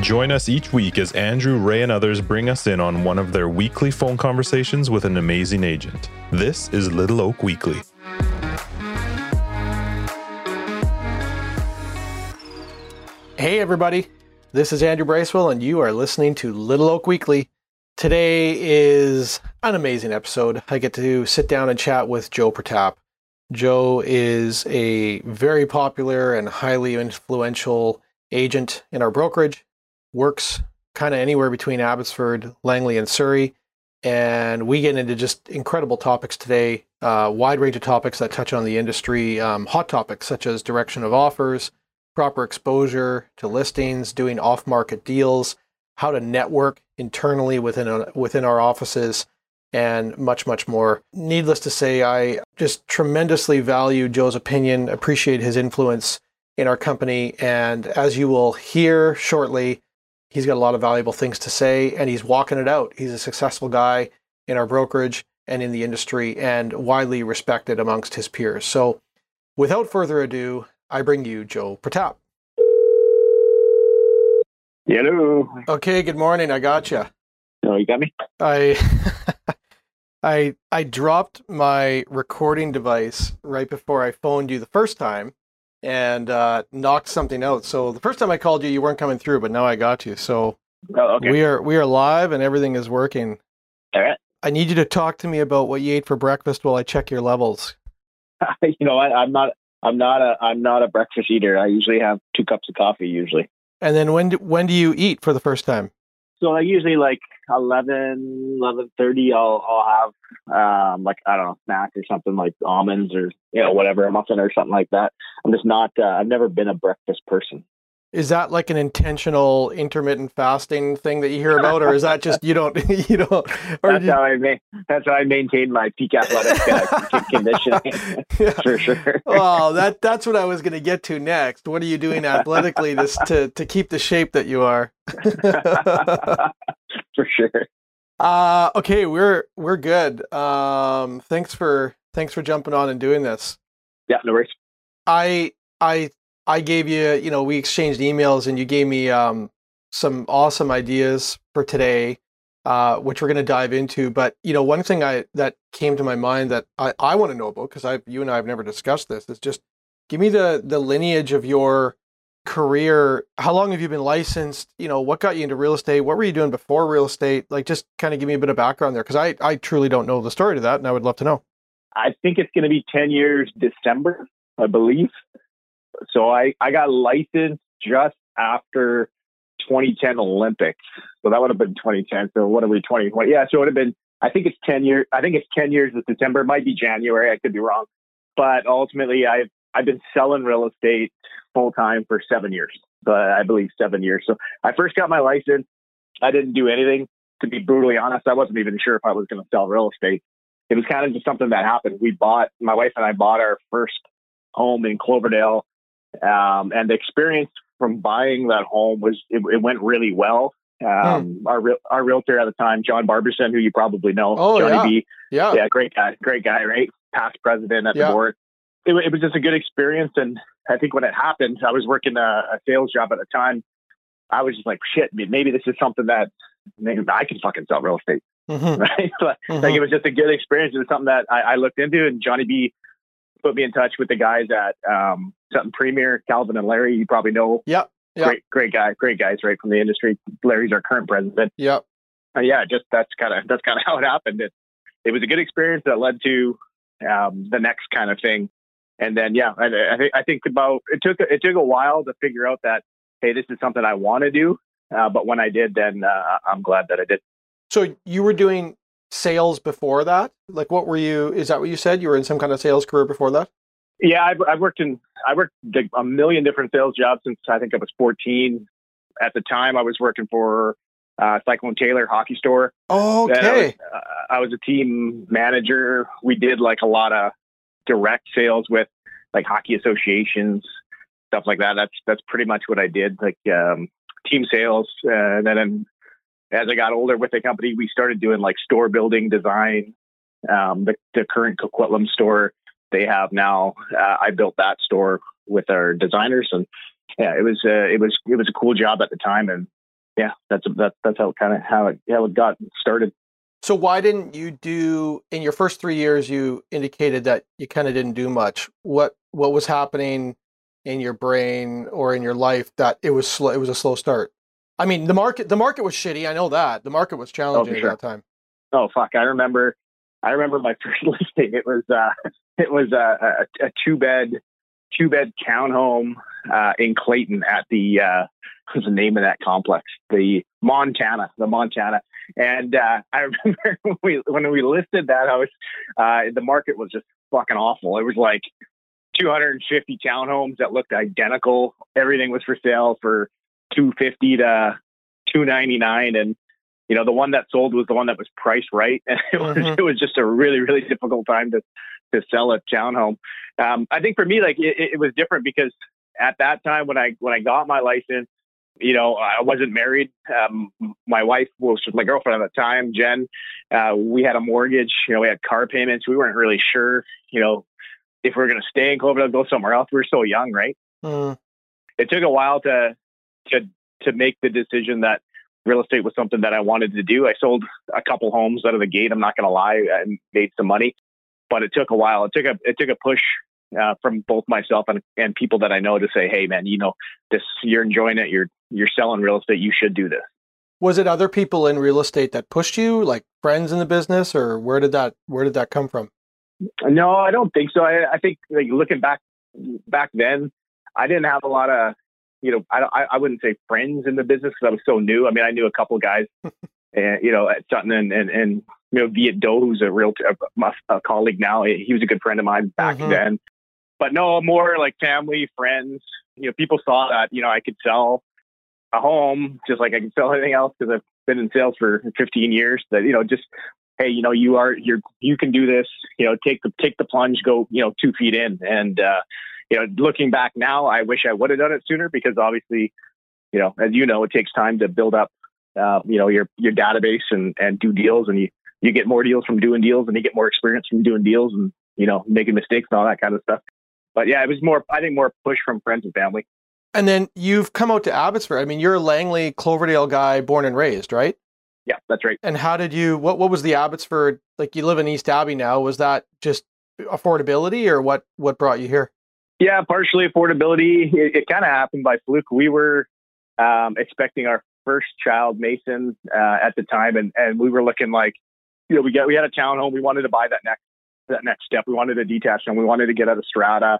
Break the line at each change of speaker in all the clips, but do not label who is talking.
Join us each week as Andrew, Ray, and others bring us in on one of their weekly phone conversations with an amazing agent. This is Little Oak Weekly.
Hey, everybody. This is Andrew Bracewell, and you are listening to Little Oak Weekly. Today is an amazing episode. I get to sit down and chat with Joe Pratap. Joe is a very popular and highly influential agent in our brokerage, works kind of anywhere between Abbotsford, Langley, and Surrey. And we get into just incredible topics today, uh, wide range of topics that touch on the industry, um, hot topics such as direction of offers, proper exposure to listings, doing off-market deals, how to network internally within a, within our offices, and much much more. Needless to say, I just tremendously value Joe's opinion, appreciate his influence in our company, and as you will hear shortly, he's got a lot of valuable things to say, and he's walking it out. He's a successful guy in our brokerage and in the industry, and widely respected amongst his peers. So, without further ado, I bring you Joe Pratap.
Hello.
Okay, good morning. I got you.
Oh, you got me?
I I I dropped my recording device right before I phoned you the first time and uh, knocked something out. So the first time I called you, you weren't coming through, but now I got you. So
Oh, okay.
we are we are live and everything is working.
All right.
I need you to talk to me about what you ate for breakfast while I check your levels.
you know, I, I'm not. I'm not a. I'm not a breakfast eater. I usually have two cups of coffee usually.
And then when do, when do you eat for the first time?
So I usually like 11, 11.30, I'll I'll have um like I don't know snack or something like almonds or you know whatever a muffin or something like that. I'm just not. Uh, I've never been a breakfast person.
Is that like an intentional intermittent fasting thing that you hear about, or is that just you don't you don't? Or
That's
you,
how I ma- That's how I maintain my peak athletic uh, conditioning
Yeah.
for sure.
well, that that's what I was going to get to next. What are you doing athletically to to to keep the shape that you are?
Sure.
uh, okay, we're we're good. Um, thanks for thanks for jumping on and doing this.
Yeah, no worries.
I I I gave you, you know, we exchanged emails and you gave me um, some awesome ideas for today, uh, which we're going to dive into. But you know, one thing I that came to my mind that I, I want to know about because I you and I have never discussed this is just give me the the lineage of your career. How long have you been licensed? You know, what got you into real estate? What were you doing before real estate? Like, just kind of give me a bit of background there because I I truly don't know the story to that, and I would love to know.
I think it's going to be 10 years December, I believe. So I, I got licensed just after 2010 Olympics. So that would have been 2010. So what are we, 2020? Yeah, so it would have been, I think it's 10 years. I think it's 10 years this December. It might be January. I could be wrong. But ultimately, I've, I've been selling real estate full time for seven years. But I believe seven years. So I first got my license. I didn't do anything. To be brutally honest, I wasn't even sure if I was going to sell real estate it was kind of just something that happened. We bought, my wife and I bought our first home in Cloverdale. Um, and the experience from buying that home was, it, it went really well. Um, our, real our realtor at the time, John Barberson, who you probably know,
Oh,
Johnny
yeah.
B.
Yeah.
Yeah, great guy, great guy, right? Past president at
Yeah.
the board. It, it was just a good experience. And I think when it happened, I was working a, a sales job at the time. I was just like, shit, maybe this is something that maybe I can fucking sell real estate
Mhm,
right? But,
mhm.
Like it was just a good experience. It was something that I, I looked into, and Johnny B put me in touch with the guys at um, something Premier, Calvin and Larry. You probably know.
Yep, yep.
Great, great guy, great guys, right from the industry. Larry's our current president.
Yep.
Uh, yeah, just that's kind of that's kind of how it happened. It, it was a good experience that led to um, the next kind of thing. And then yeah, I, I think I think about it took it took a while to figure out that hey, this is something I want to do. Uh, but when I did, then uh, I'm glad that I did.
So you were doing sales before that? Like, what were you? Is that what you said? You were in some kind of sales career before that?
Yeah, I've, I've worked in I worked a million different sales jobs since I think I was 14. At the time, I was working for uh, Cyclone Taylor Hockey Store. Then I was,
Okay.
uh, I was a team manager. We did like a lot of direct sales with like hockey associations, stuff like that. That's that's pretty much what I did, like um, team sales. Uh, and then as I got older with the company, we started doing like store building design. Um, the, the current Coquitlam store they have now, uh, I built that store with our designers, and yeah, it was uh, it was it was a cool job at the time, and yeah, that's that, that's how kind of how it how it got started.
So why didn't you do in your first three years? You indicated that you kind of didn't do much. What what was happening in your brain or in your life that it was slow? It was a slow start. I mean, the market the market was shitty. I know that the market was challenging
oh, sure.
at that time.
Oh fuck! I remember. I remember my first listing. It was uh, it was a, a, a two bed two bed townhome uh, in Clayton at the uh, what's the name of that complex? The Montana, the Montana. And uh, I remember when we when we listed that house, uh, the market was just fucking awful. It was like 250 townhomes that looked identical. Everything was for sale for 250 to 299, and you know the one that sold was the one that was priced right, and it was mm-hmm. it was just a really really difficult time to to sell a townhome. Um, I think for me, like it, it was different because at that time when I when I got my license, you know, I wasn't married. Um, my wife was my girlfriend at the time, Jen. Uh, we had a mortgage. You know, we had car payments. We weren't really sure, you know, if we are going to stay in Cloverdale, go somewhere else. We were so young, right? Mm. It took a while to to to make the decision that real estate was something that I wanted to do. I sold a couple homes out of the gate. I'm not going to lie, and made some money, but it took a while. It took a it took a push uh, from both myself and, and people that I know to say, hey man, you know, this you're enjoying it. You're you're selling real estate. You should do this.
Was it other people in real estate that pushed you, like friends in the business, or where did that where did that come from?
No, I don't think so. I, I think like looking back back then, I didn't have a lot of you know I I wouldn't say friends in the business because I was so new. I mean, I knew a couple guys, and you know at Sutton and and, and you know Viet Do, who's a real a, a colleague now. He was a good friend of mine back mm-hmm. then but no, more like family, friends. You know, people saw that you know I could sell a home just like I can sell anything else because I've been in sales for 15 years. That you know, just hey, you know, you are you're you can do this. You know, take the take the plunge, go you know two feet in, and uh, you know, looking back now, I wish I would have done it sooner because obviously, you know, as you know, it takes time to build up, uh, you know, your your database and and do deals, and you you get more deals from doing deals, and you get more experience from doing deals, and you know, making mistakes and all that kind of stuff but yeah, it was more, I think, more push from friends and family.
And then you've come out to Abbotsford. I mean, you're a Langley Cloverdale guy, born and raised, right?
Yeah, that's right.
And how did you? What What was the Abbotsford like? You live in East Abbey now. Was that just affordability, or what? What brought you here?
Yeah, partially affordability. It, it kind of happened by fluke. We were um, expecting our first child, Mason, uh, at the time, and and we were looking like, you know, we got we had a townhome. We wanted to buy that next that next step. We wanted to detach and we wanted to get out of strata.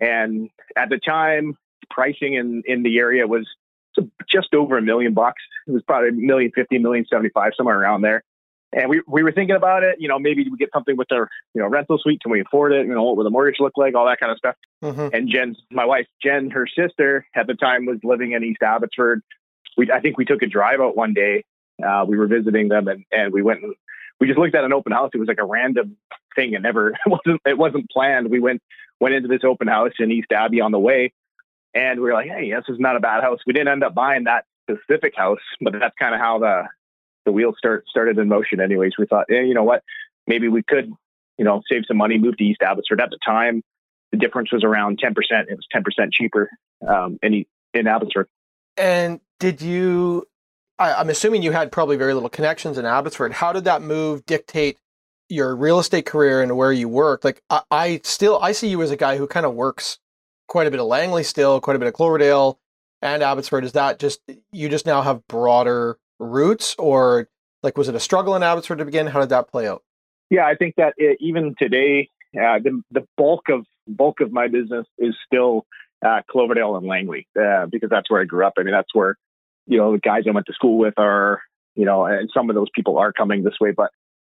And at the time, pricing in, in the area was just over a million bucks. It was probably a million fifty, million seventy five, somewhere around there. And we, we were thinking about it, you know, maybe we get something with our, you know, rental suite. Can we afford it? You know, what would the mortgage look like? All that kind of stuff. Mm-hmm. And Jen, my wife, Jen, her sister at the time was living in East Abbotsford. We, I think we took a drive out one day. Uh, we were visiting them and, and we went and we just looked at an open house. It was like a random thing. It never, it wasn't, it wasn't planned. We went, went into this open house in East Abbey on the way and we were like, Hey, this is not a bad house. We didn't end up buying that specific house, but that's kind of how the, the wheels start started in motion anyways. We thought, yeah, you know what, maybe we could, you know, save some money, move to East Abbotsford at the time. The difference was around 10%. It was 10% cheaper, um, in, in Abbotsford.
And did you I, am assuming you had probably very little connections in Abbotsford. How did that move dictate your real estate career and where you work? Like I, I still I see you as a guy who kind of works quite a bit of Langley still, quite a bit of Cloverdale and Abbotsford. Is that just you just now have broader roots, or like was it a struggle in Abbotsford to begin? How did that play out?
Yeah, I think that it, even today, uh, the the bulk of bulk of my business is still uh, Cloverdale and Langley uh, because that's where I grew up. I mean, that's where you know, the guys I went to school with are, you know, and some of those people are coming this way. But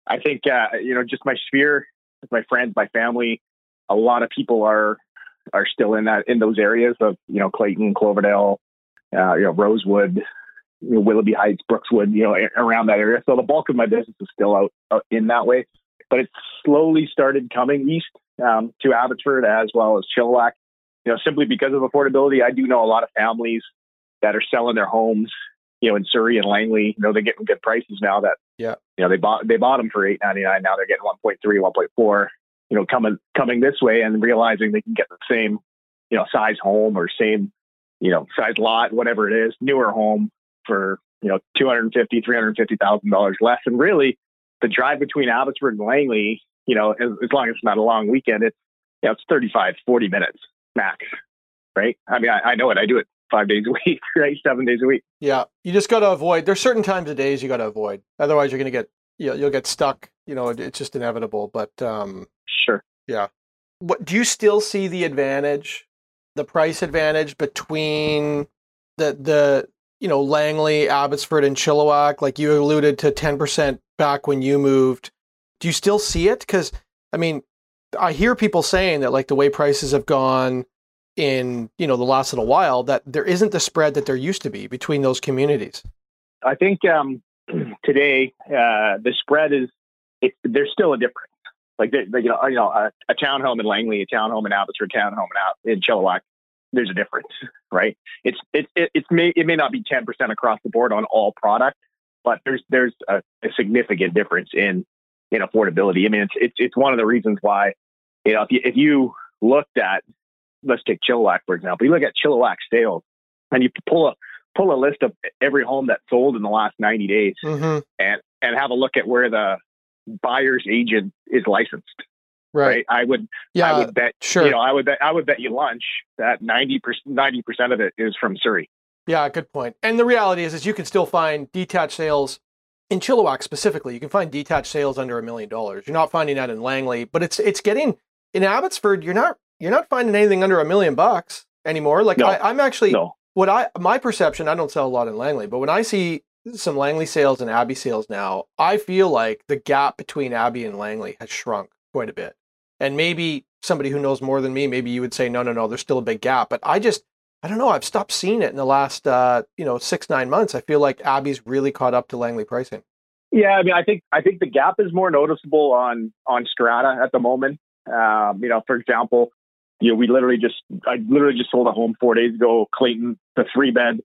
I think, uh, you know, just my sphere, my friends, my family, a lot of people are are still in that in those areas of you know Clayton, Cloverdale, uh, you know Rosewood, you know, Willoughby Heights, Brookswood, you know around that area. So the bulk of my business is still out, out in that way, but it's slowly started coming east um, to Abbotsford as well as Chilliwack. You know, simply because of affordability, I do know a lot of families that are selling their homes, you know, in Surrey and Langley. You know, they're getting good prices now. That
yeah,
you know, they bought they bought them for eight ninety nine. Now they're getting 1.3, 1.4. You know, coming coming this way and realizing they can get the same, you know, size home or same, you know, size lot, whatever it is, newer home for you know two hundred fifty, three hundred fifty thousand dollars less. And really, the drive between Abbotsford and Langley, you know, as, as long as it's not a long weekend, it's you know, it's 35, 40 minutes max, right? I mean, I, I know it. I do it five days a week, right? Seven days a week.
Yeah, you just got to avoid. There's certain times of days you got to avoid. Otherwise, you're going to get you know, you'll get stuck. You know, it's just inevitable. But um,
sure,
yeah. What do you still see the advantage, the price advantage between the the you know Langley, Abbotsford, and Chilliwack? Like you alluded to, ten percent back when you moved. Do you still see it? Because I mean, I hear people saying that like the way prices have gone in you know the last little while that there isn't the spread that there used to be between those communities.
I think um, today uh, the spread is it, there's still a difference. Like you know, you know, a, a townhome in Langley, a townhome in Abbotsford, townhome in out in Chilliwack. There's a difference, right? It's it, it it's may it may not be 10% across the board on all product, but there's there's a, a significant difference in in affordability. I mean, it's it's it's one of the reasons why you know if you if you looked at let's take Chilliwack for example. You look at Chilliwack sales, and you pull a pull a list of every home that sold in the last 90 days, mm-hmm. and and have a look at where the buyer's agent is licensed. Right. right. I would. Yeah. I would bet. Sure. You know, I would bet. I would bet you lunch that 90 percent 90 percent of it is from Surrey.
Yeah, good point. And the reality is, is you can still find detached sales in Chilliwack specifically. You can find detached sales under a million dollars. You're not finding that in Langley, but it's it's getting in Abbotsford. You're not you're not finding anything under a million bucks anymore. Like no. I, am actually no. what I my perception. I don't sell a lot in Langley, but when I see some Langley sales and Abbey sales now, I feel like the gap between Abbey and Langley has shrunk quite a bit. And maybe somebody who knows more than me, maybe you would say, no, no, no, there's still a big gap. But I just, I don't know. I've stopped seeing it in the last, uh, you know, six nine months. I feel like Abbey's really caught up to Langley pricing.
Yeah, I mean, I think I think the gap is more noticeable on on Strata at the moment. Um, you know, for example, you know, we literally just, I literally just sold a home four days ago, Clayton, the three bed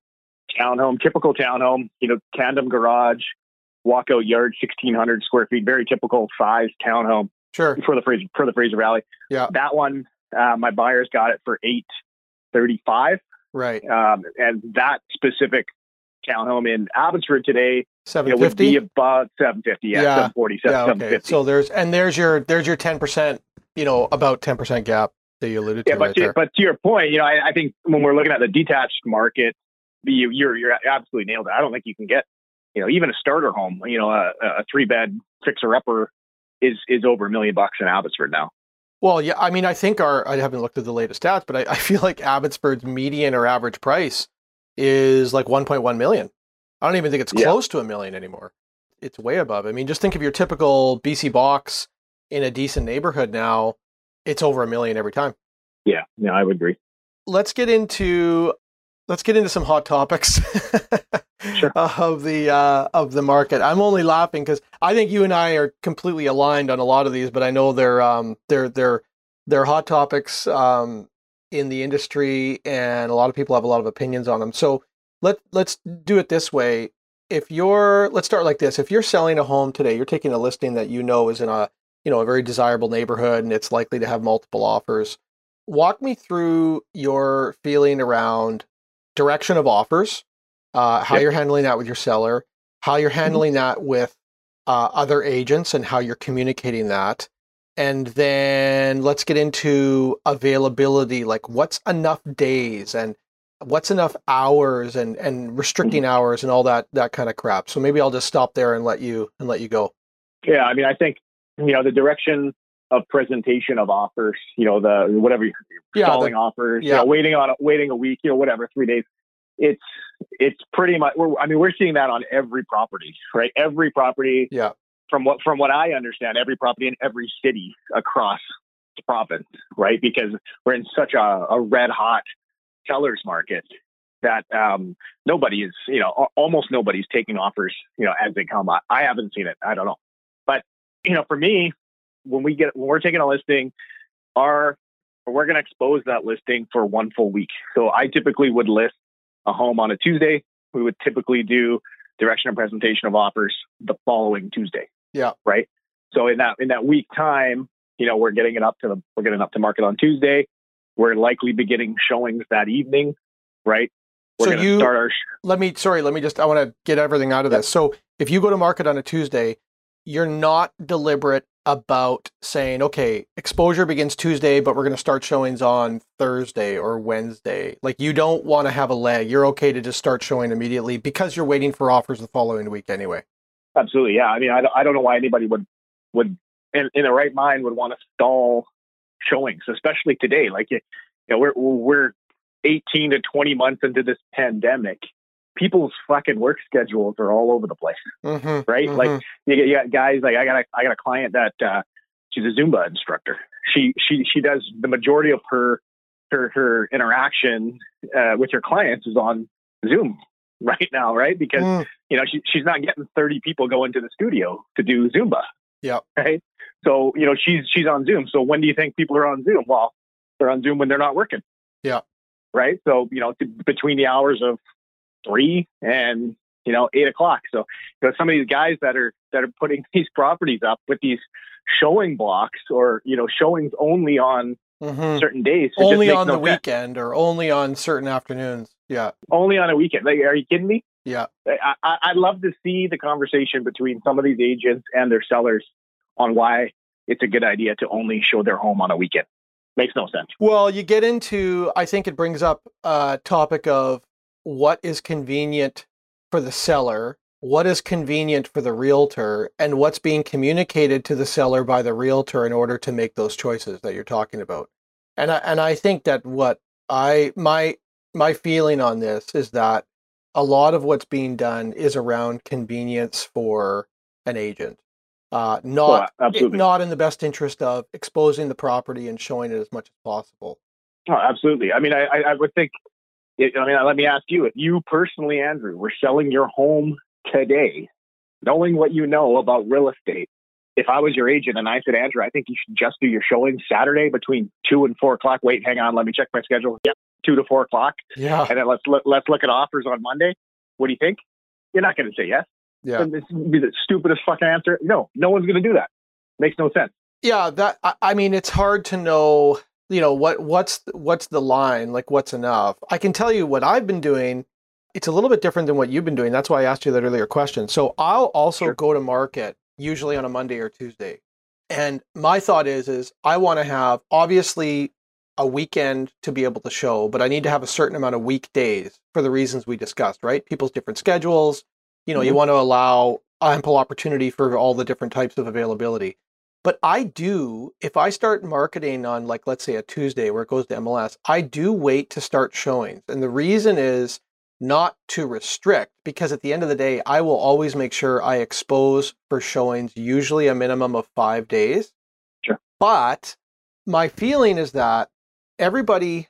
townhome, typical townhome, you know, tandem garage, walkout yard, 1600 square feet, very typical size townhome.
Sure.
For the Fraser, for the Fraser Valley.
Yeah.
That one, uh, my buyers got it for 835.
Right.
Um, and that specific townhome in Abbotsford today,
750
it would be about 750. Yeah. yeah. 740, yeah, okay. 750.
So there's, and there's your, there's your 10%, you know, about 10% gap that you alluded
yeah,
to.
but
right
to, but to your point, you know, I, I, think when we're looking at the detached market, you, you're you're absolutely nailed it. I don't think you can get, you know, even a starter home, you know, a, a three bed fixer upper is is over a million bucks in Abbotsford now.
Well, yeah, I mean, I think our I haven't looked at the latest stats, but I, I feel like Abbotsford's median or average price is like 1.1 million. I don't even think it's close yeah. to a million anymore. It's way above. I mean, just think of your typical BC box in a decent neighborhood now it's over a million every time.
Yeah, yeah, I would agree.
Let's get into let's get into some hot topics
sure.
of the uh, of the market. I'm only laughing because I think you and I are completely aligned on a lot of these, but I know they're um, they're they're they're hot topics um, in the industry, and a lot of people have a lot of opinions on them. So let let's do it this way. If you're let's start like this. If you're selling a home today, you're taking a listing that you know is in a you know a very desirable neighborhood and it's likely to have multiple offers walk me through your feeling around direction of offers uh, how yep. you're handling that with your seller how you're mm-hmm. handling mm-hmm. that with uh, other agents and how you're communicating that and then let's get into availability like what's enough days and what's enough hours and and restricting mm-hmm. hours and all that that kind of crap so maybe i'll just stop there and let you and let you go
yeah i mean i think you know, the direction of presentation of offers, you know, the whatever you're yeah, stalling the, offers, yeah. you know, waiting on waiting a week, you know, whatever, three days. It's it's pretty much. We're, I mean, we're seeing that on every property, right? Every property.
Yeah.
From what from what I understand, every property in every city across the province, right? Because we're in such a, a red hot sellers market that um, nobody is, you know, almost nobody's taking offers, you know, as they come. I, I haven't seen it. I don't know but you know, for me, when we get when we're taking a listing, our we're going to expose that listing for one full week. So I typically would list a home on a Tuesday. We would typically do direction and presentation of offers the following Tuesday.
Yeah.
Right. So in that in that week time, you know, we're getting it up to the we're getting up to market on Tuesday. We're likely beginning showings that evening, right? we're
So you-
start our. Sh-
let me sorry let me just i want to get everything out of
Yep.
this so if you go to market on a tuesday you're not deliberate about saying okay exposure begins tuesday but we're going to start showings on thursday or wednesday like you don't want to have a lag you're okay to just start showing immediately because you're waiting for offers the following week anyway
absolutely, yeah. I mean, I don't, I don't know why anybody would would in, in right mind would want to stall showings, especially today. Like you know, we're we're 18 to 20 months into this pandemic. People's fucking work schedules are all over the place.
mm-hmm,
right? Like you get, you got guys like I got a I got a client that uh, she's a Zumba instructor. She she she does the majority of her her her interaction uh, with her clients is on Zoom right now, right? Because
Mm,
you know she she's not getting thirty people going to the studio to do Zumba.
Yeah.
Right. So you know she's she's on Zoom. So when do you think people are on Zoom? Well, they're on Zoom when they're not working.
Yeah.
Right. So you know t- between the hours of three and you know eight o'clock. So you know some of these guys that are that are putting these properties up with these showing blocks or you know showings only on
mhm.
certain days.
only on
no
the
sense.
weekend or only on certain afternoons yeah
Only on a weekend. Like, are you kidding me?
yeah
I, I, I'd love to see the conversation between some of these agents and their sellers on why it's a good idea to only show their home on a weekend. Makes no sense.
Well, you get into, I think it brings up a topic of what is convenient for the seller, what is convenient for the realtor, and what's being communicated to the seller by the realtor in order to make those choices that you're talking about. And I, and I think that what I my my feeling on this is that a lot of what's being done is around convenience for an agent, uh, not
Oh,
not in the best interest of exposing the property and showing it as much as possible.
Oh, absolutely. I mean, I, I would think. It, I mean, let me ask you: if you personally, Andrew, were selling your home today, knowing what you know about real estate, if I was your agent and I said, Andrew, I think you should just do your showing Saturday between two and four o'clock. Wait, hang on, let me check my schedule. Yep, two to four o'clock,
Yeah,
and then let's let, let's look at offers on Monday. What do you think? You're not going to say yes.
yeah,
And This would be the stupidest fucking answer. No, no one's going to do that. Makes no sense.
yeah. That I, I mean, it's hard to know. You know what what's what's the line? Like what's enough? I can tell you what I've been doing. It's a little bit different than what you've been doing. That's why I asked you that earlier question. So I'll also
Sure.
go to market usually on a Monday or Tuesday, and my thought is is I want to have obviously a weekend to be able to show, but I need to have a certain amount of weekdays for the reasons we discussed. Right? People's different schedules. You know, you
Mhm.
want to allow ample opportunity for all the different types of availability. But I do, if I start marketing on, like, let's say a Tuesday where it goes to MLS, I do wait to start showings. And the reason is not to restrict, because at the end of the day, I will always make sure I expose for showings, usually a minimum of five days.
Sure.
But my feeling is that everybody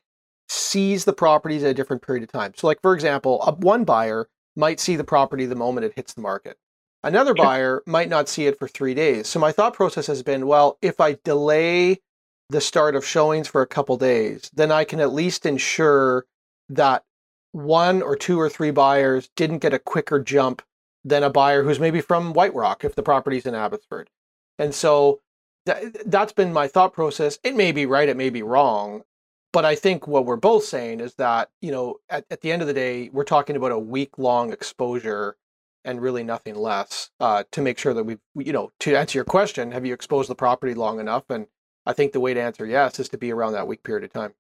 sees the properties at a different period of time. So, like, for example, a, one buyer might see the property the moment it hits the market. Another buyer might not see it for three days. So my thought process has been, well, if I delay the start of showings for a couple days, then I can at least ensure that one or two or three buyers didn't get a quicker jump than a buyer who's maybe from White Rock if the property's in Abbotsford. And so that, that's been my thought process. It may be right, it may be wrong. But I think what we're both saying is that, you know, at, at the end of the day, we're talking about a week long exposure and really nothing less uh, to make sure that we, we- you know, to answer your question, have you exposed the property long enough? And I think the way to answer yes is to be around that week period of time.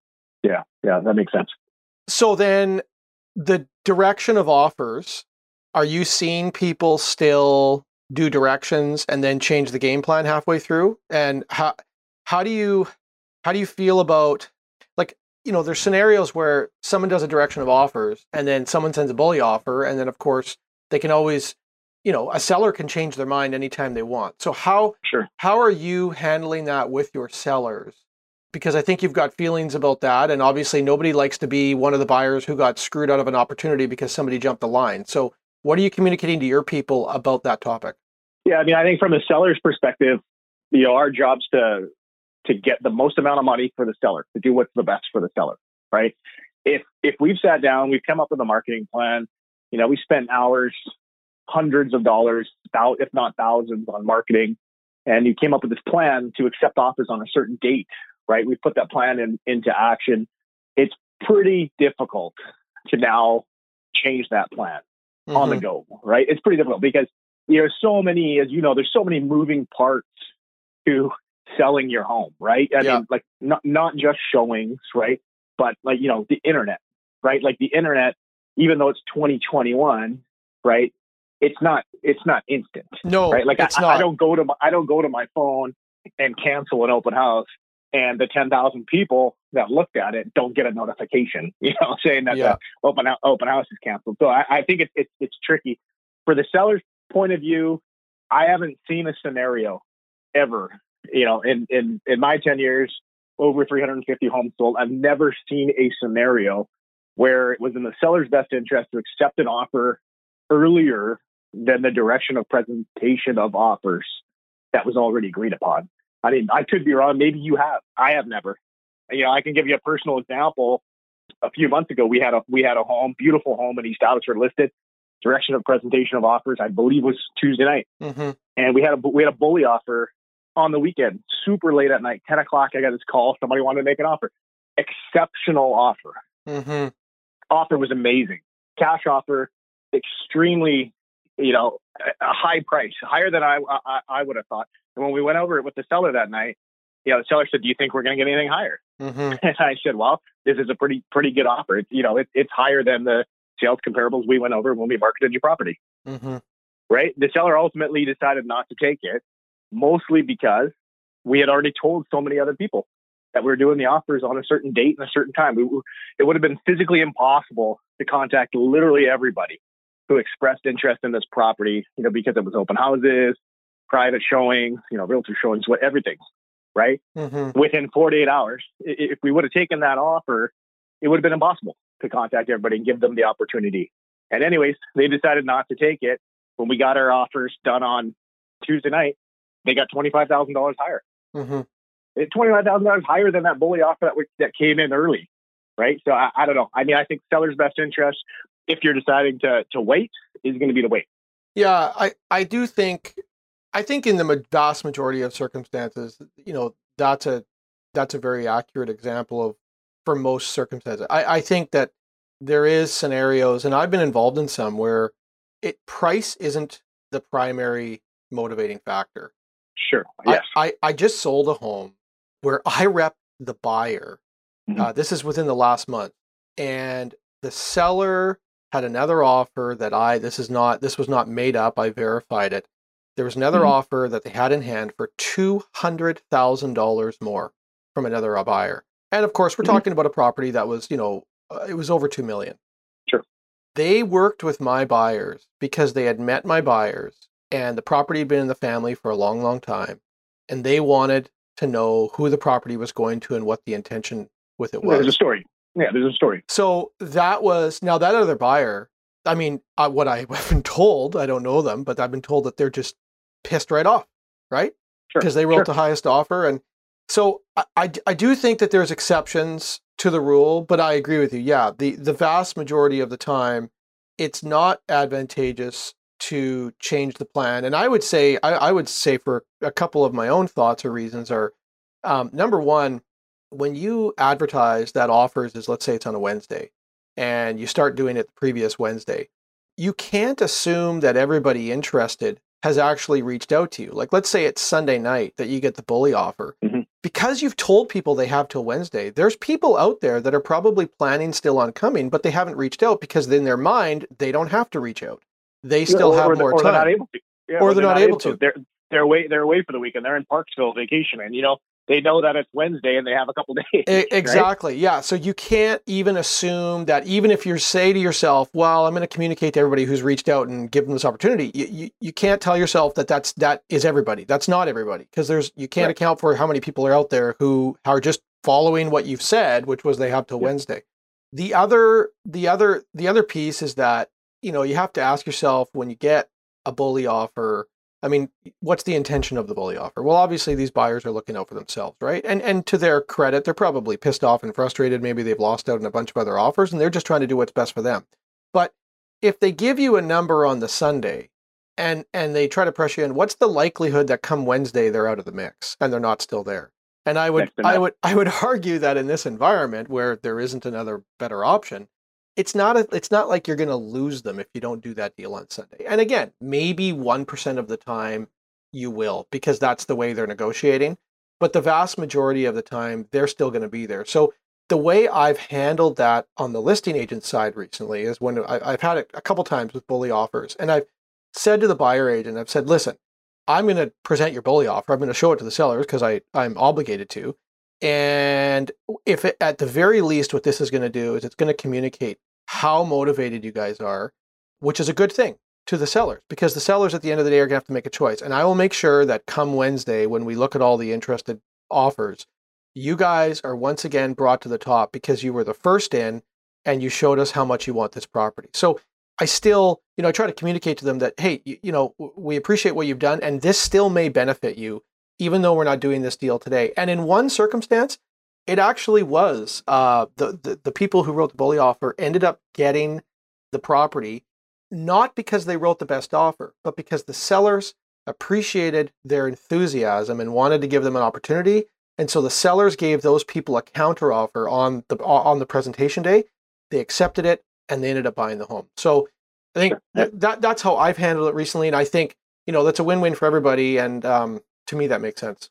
Yeah, yeah, that makes sense.
So then the direction of offers, are you seeing people still do directions and then change the game plan halfway through? And how how do you how do you feel about like you know there's scenarios where someone does a direction of offers and then someone sends a bully offer and then of course they can always you know a seller can change their mind anytime they want. So how
Sure.
how are you handling that with your sellers? Because I think you've got feelings about that, and obviously nobody likes to be one of the buyers who got screwed out of an opportunity because somebody jumped the line. So, what are you communicating to your people about that topic?
Yeah, I mean, I think from the seller's perspective, you know, our job's to to get the most amount of money for the seller, to do what's the best for the seller, right? If if we've sat down, we've come up with a marketing plan, you know, we spent hours, hundreds of dollars, if not thousands, on marketing, and you came up with this plan to accept offers on a certain date, right? We put that plan in, into action. It's pretty difficult to now change that plan on the
Mhm.
go, right? It's pretty difficult because there's so many, as you know, there's so many moving parts to selling your home, right? I
Yeah.
mean, like not not just showings, right? But like you know, the internet, right? Like the internet, even though it's 2021, right? It's not it's not instant,
No,
right? Like
it's
I,
not.
I don't go to my, I don't go to my phone and cancel an open house, and the 10,000 people that looked at it don't get a notification, you know, saying that
Yeah.
the open open house is canceled. So I, I think it's it's it's tricky for the seller's point of view. I haven't seen a scenario ever, you know, in in in my 10 years, over 350 homes sold. I've never seen a scenario where it was in the seller's best interest to accept an offer earlier than the direction of presentation of offers that was already agreed upon. I mean, I could be wrong. Maybe you have. I have never. You know, I can give you a personal example. A few months ago, we had a we had a home, beautiful home in East Abbotsford listed. Direction of presentation of offers, I believe, was Tuesday night,
Mhm.
and we had a we had a bully offer on the weekend, super late at night, ten o'clock. I got this call. Somebody wanted to make an offer. Exceptional offer
Mhm.
Offer was amazing. Cash offer, extremely, you know, a high price, higher than I, I I would have thought. And when we went over it with the seller that night, you know, the seller said, "Do you think we're going to get anything higher?"
Mhm.
And I said, "Well, this is a pretty pretty good offer. It's you know, it, it's higher than the sales comparables we went over when we marketed your property."
Mhm.
Right? The seller ultimately decided not to take it, mostly because we had already told so many other people that we were doing the offers on a certain date and a certain time. We, it would have been physically impossible to contact literally everybody who expressed interest in this property, you know, because it was open houses, private showings, you know, realtor showings, what everything, right?
Mhm.
Within 48 hours, if we would have taken that offer, it would have been impossible to contact everybody and give them the opportunity. And anyways, they decided not to take it. When we got our offers done on Tuesday night, they got $25,000 higher.
Mhm.
It's $25,000 higher than that bully offer that, we, that came in early, right? So I, I don't know. I mean, I think seller's best interest, if you're deciding to, to wait, is going to be to wait.
Yeah, I, I do think I think in the vast majority of circumstances, you know, that's a that's a very accurate example of for most circumstances. I, I think that there is scenarios, and I've been involved in some where it price isn't the primary motivating factor.
Sure. Yes.
I, I, I just sold a home where I rep the buyer.
Mhm.
Uh, this is within the last month, and the seller had another offer that I this is not this was not made up. I verified it. There was another
Mhm.
offer that they had in hand for two hundred thousand dollars more from another uh, buyer, and of course we're
Mhm.
talking about a property that was you know uh, it was over two million.
Sure.
They worked with my buyers because they had met my buyers, and the property had been in the family for a long, long time, and they wanted to know who the property was going to and what the intention with it was.
There's a story. Yeah, there's a story.
So that was now that other buyer. I mean, I, what I have been told, I don't know them, but I've been told that they're just pissed right off, right?
Sure.
Because they wrote
sure.
the highest offer, and so I, I, I do think that there's exceptions to the rule, but I agree with you. Yeah, the the vast majority of the time, it's not advantageous to change the plan. And I would say, I, I would say for a couple of my own thoughts or reasons are, um, number one, when you advertise that offers is, let's say it's on a Wednesday, and you start doing it the previous Wednesday, you can't assume that everybody interested has actually reached out to you. Like, let's say it's Sunday night that you get the bully offer.
Mhm.
Because you've told people they have till Wednesday, there's people out there that are probably planning still on coming, but they haven't reached out because in their mind, they don't have to reach out. They still
or,
have
or,
more
or
time.
they're not able to. Yeah,
Or they're not able to.
They're they're away they're away for the weekend. They're in Parksville vacation, and you know they know that it's Wednesday and they have a couple days.
Exactly. Yeah. So you can't even assume that even if you say to yourself, "Well, I'm going to communicate to everybody who's reached out and give them this opportunity," you, you, you can't tell yourself that that's that is everybody. That's not everybody because there's you can't
Right.
account for how many people are out there who are just following what you've said, which was they have till
Yeah.
Wednesday. The other the other the other piece is that you know you have to ask yourself when you get a bully offer I mean, what's the intention of the bully offer? Well, obviously these buyers are looking out for themselves, right? And and to their credit, they're probably pissed off and frustrated. Maybe they've lost out on a bunch of other offers and they're just trying to do what's best for them. But if they give you a number on the Sunday and and they try to pressure you in, what's the likelihood that come Wednesday they're out of the mix and they're not still there? And I would I would I would argue that in this environment where there isn't another better option, it's not a, it's not like you're going to lose them if you don't do that deal on Sunday. And again, maybe 1% of the time you will because that's the way they're negotiating, but the vast majority of the time they're still going to be there. So the way I've handled that on the listing agent side recently is when I, have had it a couple times with bully offers, and I've said to the buyer agent, I've said, listen, I'm going to present your bully offer. I'm going to show it to the sellers because I'm obligated to. And if it, at the very least, what this is going to do is it's going to communicate how motivated you guys are, which is a good thing to the sellers because the sellers at the end of the day are going to have to make a choice. And I will make sure that come Wednesday, when we look at all the interested offers, you guys are once again brought to the top because you were the first in and you showed us how much you want this property. So I still, you know, I try to communicate to them that, hey, you, you know, we appreciate what you've done and this still may benefit you, even though we're not doing this deal today. And in one circumstance, it actually was uh, the, the the people who wrote the bully offer ended up getting the property not because they wrote the best offer, but because the sellers appreciated their enthusiasm and wanted to give them an opportunity and so the sellers gave those people a counteroffer on the on the presentation day. They accepted it and they ended up buying the home. So I think that that's how I've handled it recently, and I think you know that's a win-win for everybody. And um, to me, that makes sense.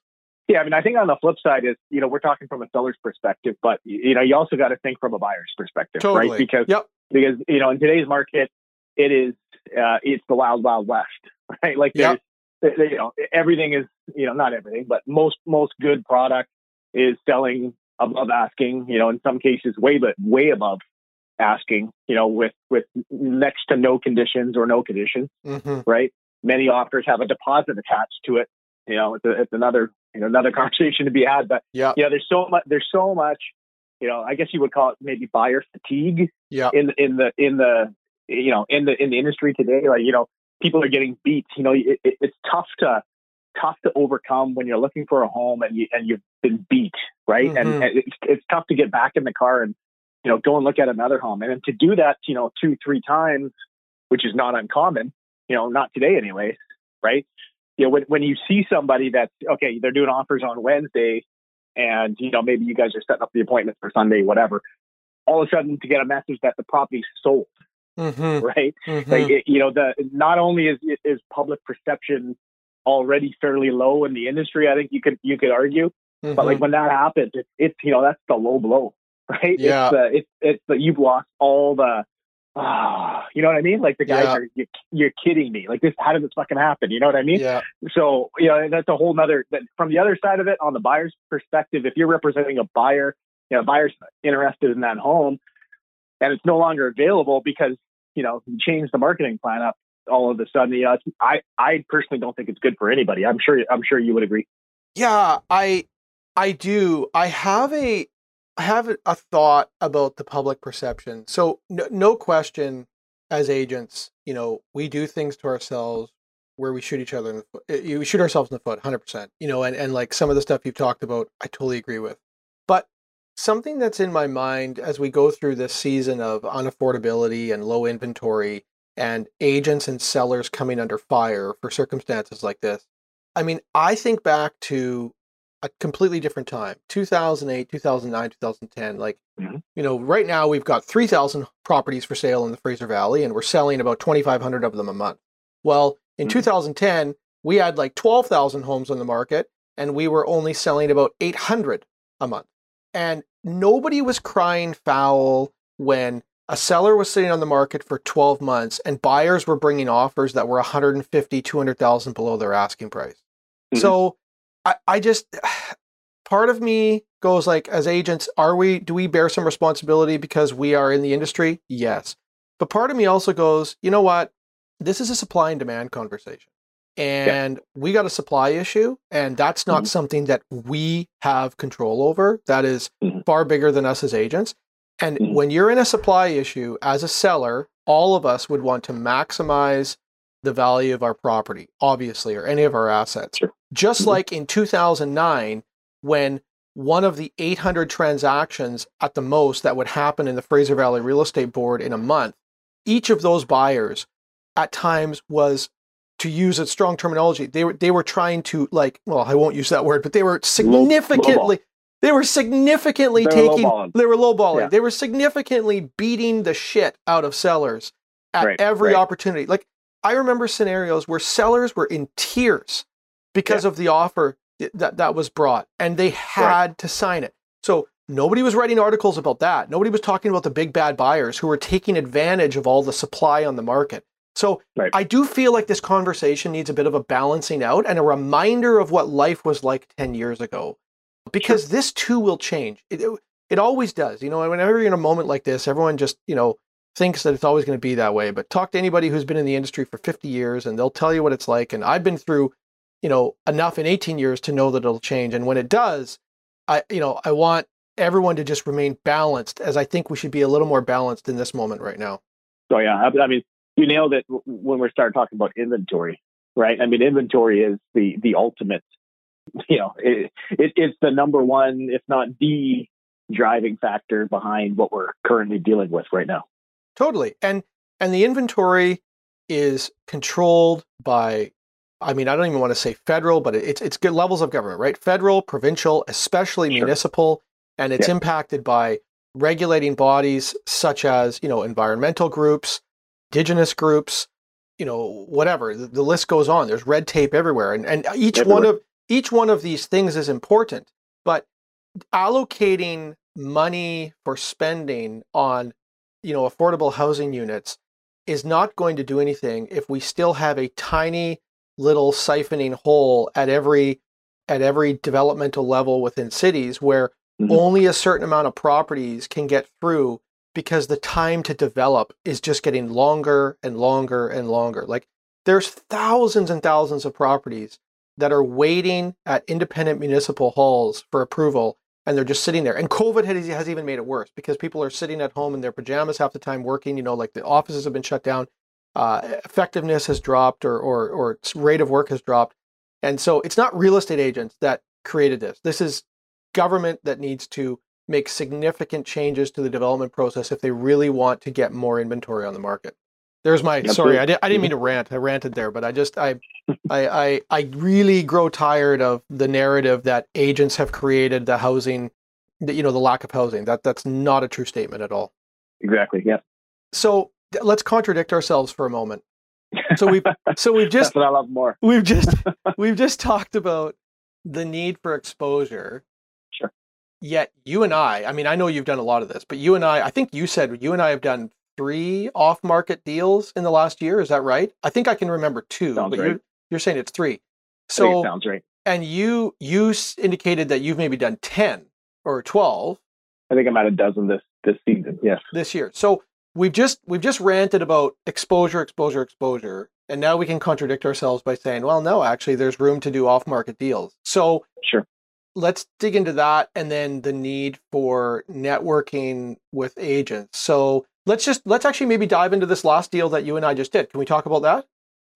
Yeah, I mean, I think on the flip side is you know we're talking from a seller's perspective, but you know you also got to think from a buyer's perspective,
totally.
right? Because
yep.
because you know in today's market, it is uh, it's the wild wild west, right? Like there's yep you know everything is you know not everything but most most good product is selling above asking you know in some cases way but way above asking you know with with next to no conditions or no conditions mm-hmm. right many offers have a deposit attached to it you know it's, a, it's another you know another conversation to be had but
yeah
you know there's so much there's so much you know i guess you would call it maybe buyer fatigue
yeah
in in the in the you know in the in the industry today like you know people are getting beat. You know, it, it, it's tough to tough to overcome when you're looking for a home and you and you've been beat, right? Mm-hmm. And, and it's, it's tough to get back in the car and you know go and look at another home. And to do that, you know, two three times, which is not uncommon. You know, not today anyway, right? You know, when when you see somebody that's okay, they're doing offers on Wednesday, and you know maybe you guys are setting up the appointment for Sunday, whatever. All of a sudden, to get a message that the property's sold, mm-hmm. right? Mm-hmm. Like it, you know, the not only is is public perception already fairly low in the industry, I think you could you could argue, mm-hmm. but like mm-hmm. when that happens, it's, it's you know that's the low blow, right?
Yeah,
it's the it's it's you've lost all the. Ah, you know what I mean? Like the guys yeah. are, you're, you're kidding me. Like this, how did this fucking happen? You know what I mean?
Yeah.
So, you know, that's a whole nother, from the other side of it, on the buyer's perspective, if you're representing a buyer, you know, buyer's interested in that home and it's no longer available because you know, you change the marketing plan up all of a sudden. You know, I I personally don't think it's good for anybody. I'm sure I'm sure you would agree.
Yeah, I I do. I have a have a thought about the public perception. So no, no question, as agents, you know, we do things to ourselves where we shoot each other in the foot. Eh, we shoot ourselves in the foot, hundred percent. You know, and and like some of the stuff you've talked about, I totally agree with. But something that's in my mind as we go through this season of unaffordability and low inventory and agents and sellers coming under fire for circumstances like this. I mean, I think back to a completely different time 2008, 2009, 2010. Like, mm-hmm. you know, right now we've got 3,000 properties for sale in the Fraser Valley and we're selling about 2,500 of them a month. Well, in mm-hmm. 2010, we had like 12,000 homes on the market and we were only selling about 800 a month. And nobody was crying foul when a seller was sitting on the market for 12 months and buyers were bringing offers that were 150 200,000 below their asking price. Mm-hmm. So I, I just part of me goes like as agents are we do we bear some responsibility because we are in the industry? Yes. But part of me also goes, you know what? This is a supply and demand conversation and yeah. we got a supply issue and that's not mm-hmm. something that we have control over that is mm-hmm. far bigger than us as agents and mm-hmm. when you're in a supply issue as a seller all of us would want to maximize the value of our property obviously or any of our assets
sure.
just mm-hmm. like in 2009 when one of the 800 transactions at the most that would happen in the Fraser Valley Real Estate Board in a month each of those buyers at times was to use a strong terminology, they were they were trying to like well, I won't use that word, but they were significantly They were significantly
They
taking. They were lowballing.
Yeah.
They were significantly beating the shit out of sellers at
Right,
every
right.
opportunity. Like I remember scenarios where sellers were in tears because of the offer that that was brought, and they had to sign it. So nobody was writing articles about that. Nobody was talking about the big bad buyers who were taking advantage of all the supply on the market. So
Right.
I do feel like this conversation needs a bit of a balancing out and a reminder of what life was like 10 years ago. Because this too will change. It, it, it always does. You know, whenever you're in a moment like this, everyone just, you know, thinks that it's always going to be that way. But talk to anybody who's been in the industry for 50 years and they'll tell you what it's like. And I've been through, you know, enough in 18 years to know that it'll change. And when it does, I, you know, I want everyone to just remain balanced as I think we should be a little more balanced in this moment right now.
So yeah, I, I mean, you nailed it when we started talking about inventory, right? I mean, inventory is the the ultimate. You know, it, it it's the number one, if not the driving factor behind what we're currently dealing with right now.
Totally. And and the inventory is controlled by I mean, I don't even want to say federal, but it's it's good levels of government, right? Federal, provincial, especially
Sure.
municipal, and it's
Yeah.
impacted by regulating bodies such as, you know, environmental groups, indigenous groups, you know, whatever. The, the list goes on. There's red tape everywhere. And and each one of each one of these things is important, but allocating money for spending on you know affordable housing units is not going to do anything if we still have a tiny little siphoning hole at every at every developmental level within cities where
Mhm.
only a certain amount of properties can get through because the time to develop is just getting longer and longer and longer like there's thousands and thousands of properties that are waiting at independent municipal halls for approval and they're just sitting there. And COVID has, even made it worse because people are sitting at home in their pajamas half the time working. You know, like the offices have been shut down, uh, effectiveness has dropped, or, or or rate of work has dropped. And so it's not real estate agents that created this. This is government that needs to make significant changes to the development process if they really want to get more inventory on the market. There's my sorry,
Absolutely.
I, did, I didn't mean mhm. to rant. I ranted there, but I just I I, I I really grow tired of the narrative that agents have created the housing, the, you know, the lack of housing. That that's not a true statement at all.
Exactly. Yeah.
So let's contradict ourselves for a moment. So we've so we've just
I love more.
we've just we've just talked about the need for exposure.
Sure.
Yet you and I, I mean, I know you've done a lot of this, but you and I, I think you said you and I have done three off-market deals in the last year. Is that right? I think I can remember two,
Sounds
but
right.
you're you're saying it's three. So
it sounds right.
and you you indicated that you've maybe done 10 or 12
I think I'm at a dozen this this season. Yes.
this year so we've just we've just ranted about exposure exposure exposure and now we can contradict ourselves by saying well no actually there's room to do off market deals so
Sure.
Let's dig into that and then the need for networking with agents so let's just let's actually maybe dive into this last deal that you and i just did can we talk about that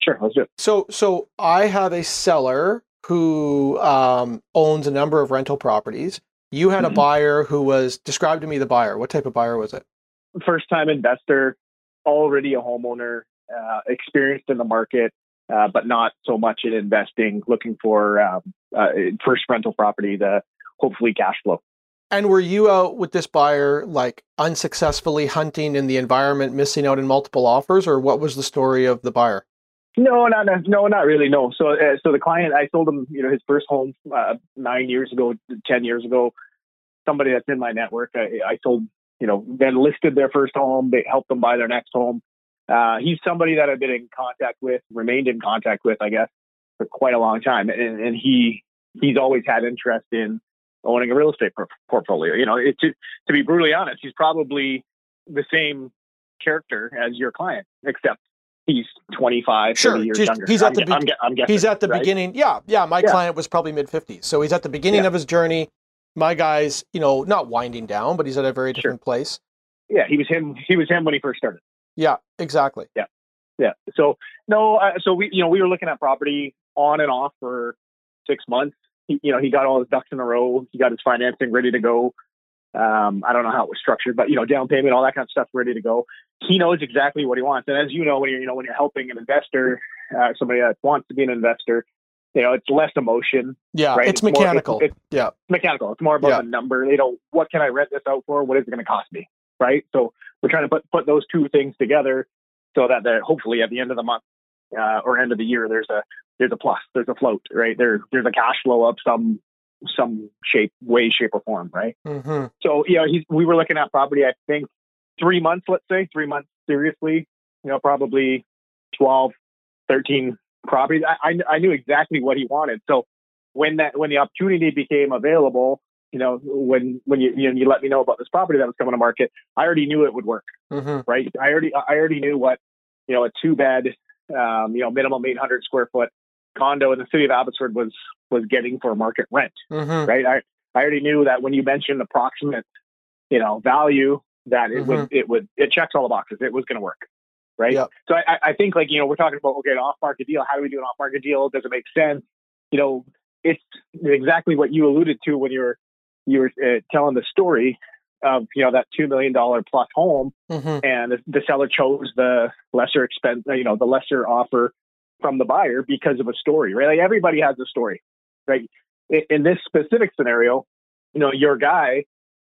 Sure. Let's do it.
So, so I have a seller who um, owns a number of rental properties. You had a
Mhm.
buyer who was described to me the buyer. What type of buyer was it?
First time investor, already a homeowner, uh, experienced in the market, uh, but not so much in investing, looking for um, uh, first rental property to hopefully cash flow.
And were you out with this buyer like unsuccessfully hunting in the environment, missing out in multiple offers, or what was the story of the buyer?
No, not no, not really. No. So, uh, so the client, I sold him, you know, his first home uh, nine years ago, ten years ago. Somebody that's in my network, I, I sold, you know, then listed their first home. They helped them buy their next home. Uh, he's somebody that I've been in contact with, remained in contact with, I guess, for quite a long time, and, and he he's always had interest in owning a real estate por- portfolio. You know, it, to to be brutally honest, he's probably the same character as your client, except he's 25,
Sure,
30 years
just-
younger.
he's at
I'm,
the
gu- I'm, I'm guessing.
He's at the
right?
beginning. Yeah, yeah. My
Yeah.
client was probably mid fifties, so he's at the beginning
Yeah.
of his journey. My guy's, you know, not winding down, but he's at a very
Sure.
different place.
Yeah, he was him. He was him when he first started.
Yeah, exactly.
Yeah, yeah. So no, uh, so we, you know, we were looking at property on and off for six months. He, you know, he got all his ducks in a row. He got his financing ready to go. Um, I don't know how it was structured, but you know, down payment, all that kind of stuff ready to go. He knows exactly what he wants. And as you know, when you're, you know, when you're helping an investor, uh, somebody that wants to be an investor, you know, it's less emotion.
Yeah,
Right,
it's
it's more-
mechanical.
it's-
yeah,
mechanical. It's more about
Yeah.
the number. You know, what can I rent this out for? What is it going to cost me? Right. So we're trying to put put those two things together so that the, hopefully at the end of the month uh, or end of the year, there's a there's a plus, there's a float, right? There there's a cash flow of some some shape, way, shape, or form, right?
hmm
So you know, he's we were looking at property. I think three months, let's say three months seriously. You know, probably 12, 13 properties. I, I I knew exactly what he wanted. So when that when the opportunity became available, you know, when when you you, know, you let me know about this property that was coming to market, I already knew it would work,
hmm
right? I already I already knew what you know a two bed, um, you know, minimum 800 square foot condo in the city of Abbotsford was was getting for market rent
hmm
right? I, I already knew that when you mentioned approximate, you know, value, that it would it would it checks all the boxes. It was going to work, right?
Yep.
So I, I think like you know we're talking about okay, an off market deal. How do we do an off market deal? Does it make sense? You know, it's exactly what you alluded to when you were you were uh, telling the story of you know that two million dollar plus home,
hmm
and the, the seller chose the lesser expense, you know, the lesser offer from the buyer because of a story, right? Like everybody has a story, right? In, in this specific scenario, you know, your guy,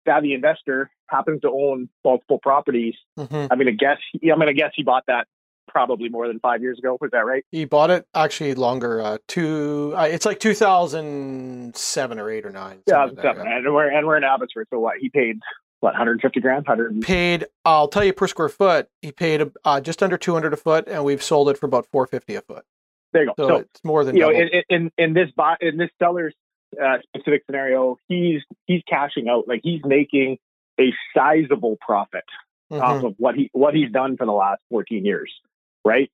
savvy investor, happens to own multiple properties.
hmm
I'm gonna guess. I'm gonna guess he bought that probably more than five years ago. Was that right?
He bought it actually longer. Uh, two. Uh, it's like 2007 or eight or nine.
Yeah,
something like that,
seven. And we're and we're in Abbotsford, so what? He paid what 150 grand, 100.
Paid. I'll tell you per square foot. He paid uh, just under 200 a foot, and we've sold it for about 450 a foot.
There you go.
So,
So,
it's more than
you know, in, in in this buy, in this seller's uh, specific scenario, he's he's cashing out like he's making a sizable profit
Mhm.
off of what he what he's done for the last 14 years, right?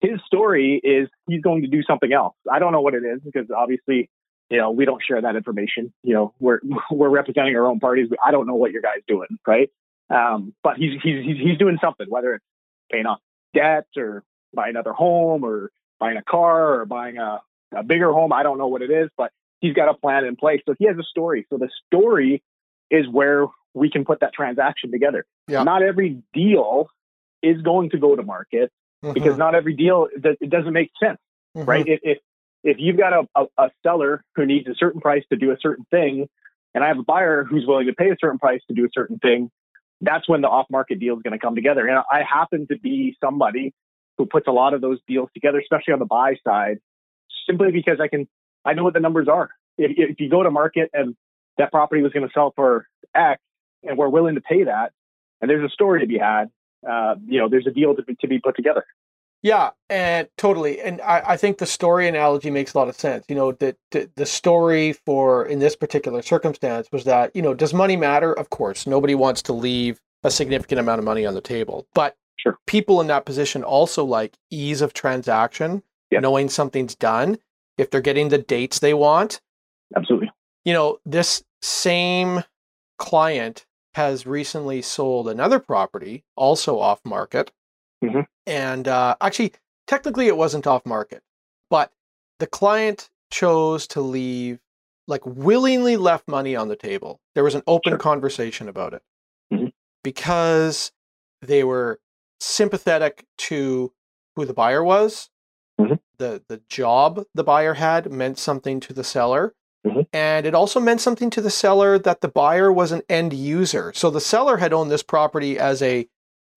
His story is he's going to do something else. I don't know what it is because obviously, you know, we don't share that information. You know, we're we're representing our own parties. I don't know what your guy's doing, right? Um, but he's he's he's he's doing something, whether it's paying off debt or buying another home or buying a car or buying a, a bigger home. I don't know what it is, but he's got a plan in place. So he has a story. So the story is where we can put that transaction together.
Yeah.
Not every deal is going to go to market
Mhm.
because not every deal it it doesn't make sense,
Mhm.
right? If, if if you've got a, a, a seller who needs a certain price to do a certain thing, and I have a buyer who's willing to pay a certain price to do a certain thing, that's when the off market deal is going to come together. And I happen to be somebody who puts a lot of those deals together, especially on the buy side, simply because I can I know what the numbers are. If, if you go to market and that property was going to sell for X, and we're willing to pay that, and there's a story to be had, uh, you know, there's a deal to be, to be put together.
Yeah, and totally. And I, I think the story analogy makes a lot of sense. You know, the, the the story for in this particular circumstance was that, you know, does money matter? Of course. Nobody wants to leave a significant amount of money on the table. But
Sure.
people in that position also like ease of transaction, knowing something's done, if they're getting the dates they want.
Absolutely.
You know, this same client has recently sold another property, also off market.
Mhm.
And uh, actually, technically, it wasn't off market, but the client chose to leave, like, willingly left money on the table. There was an open
Sure.
conversation about it
Mhm.
because they were sympathetic to who the buyer was.
Mhm.
The, the job the buyer had meant something to the seller.
Mhm.
And it also meant something to the seller that the buyer was an end user. So the seller had owned this property as a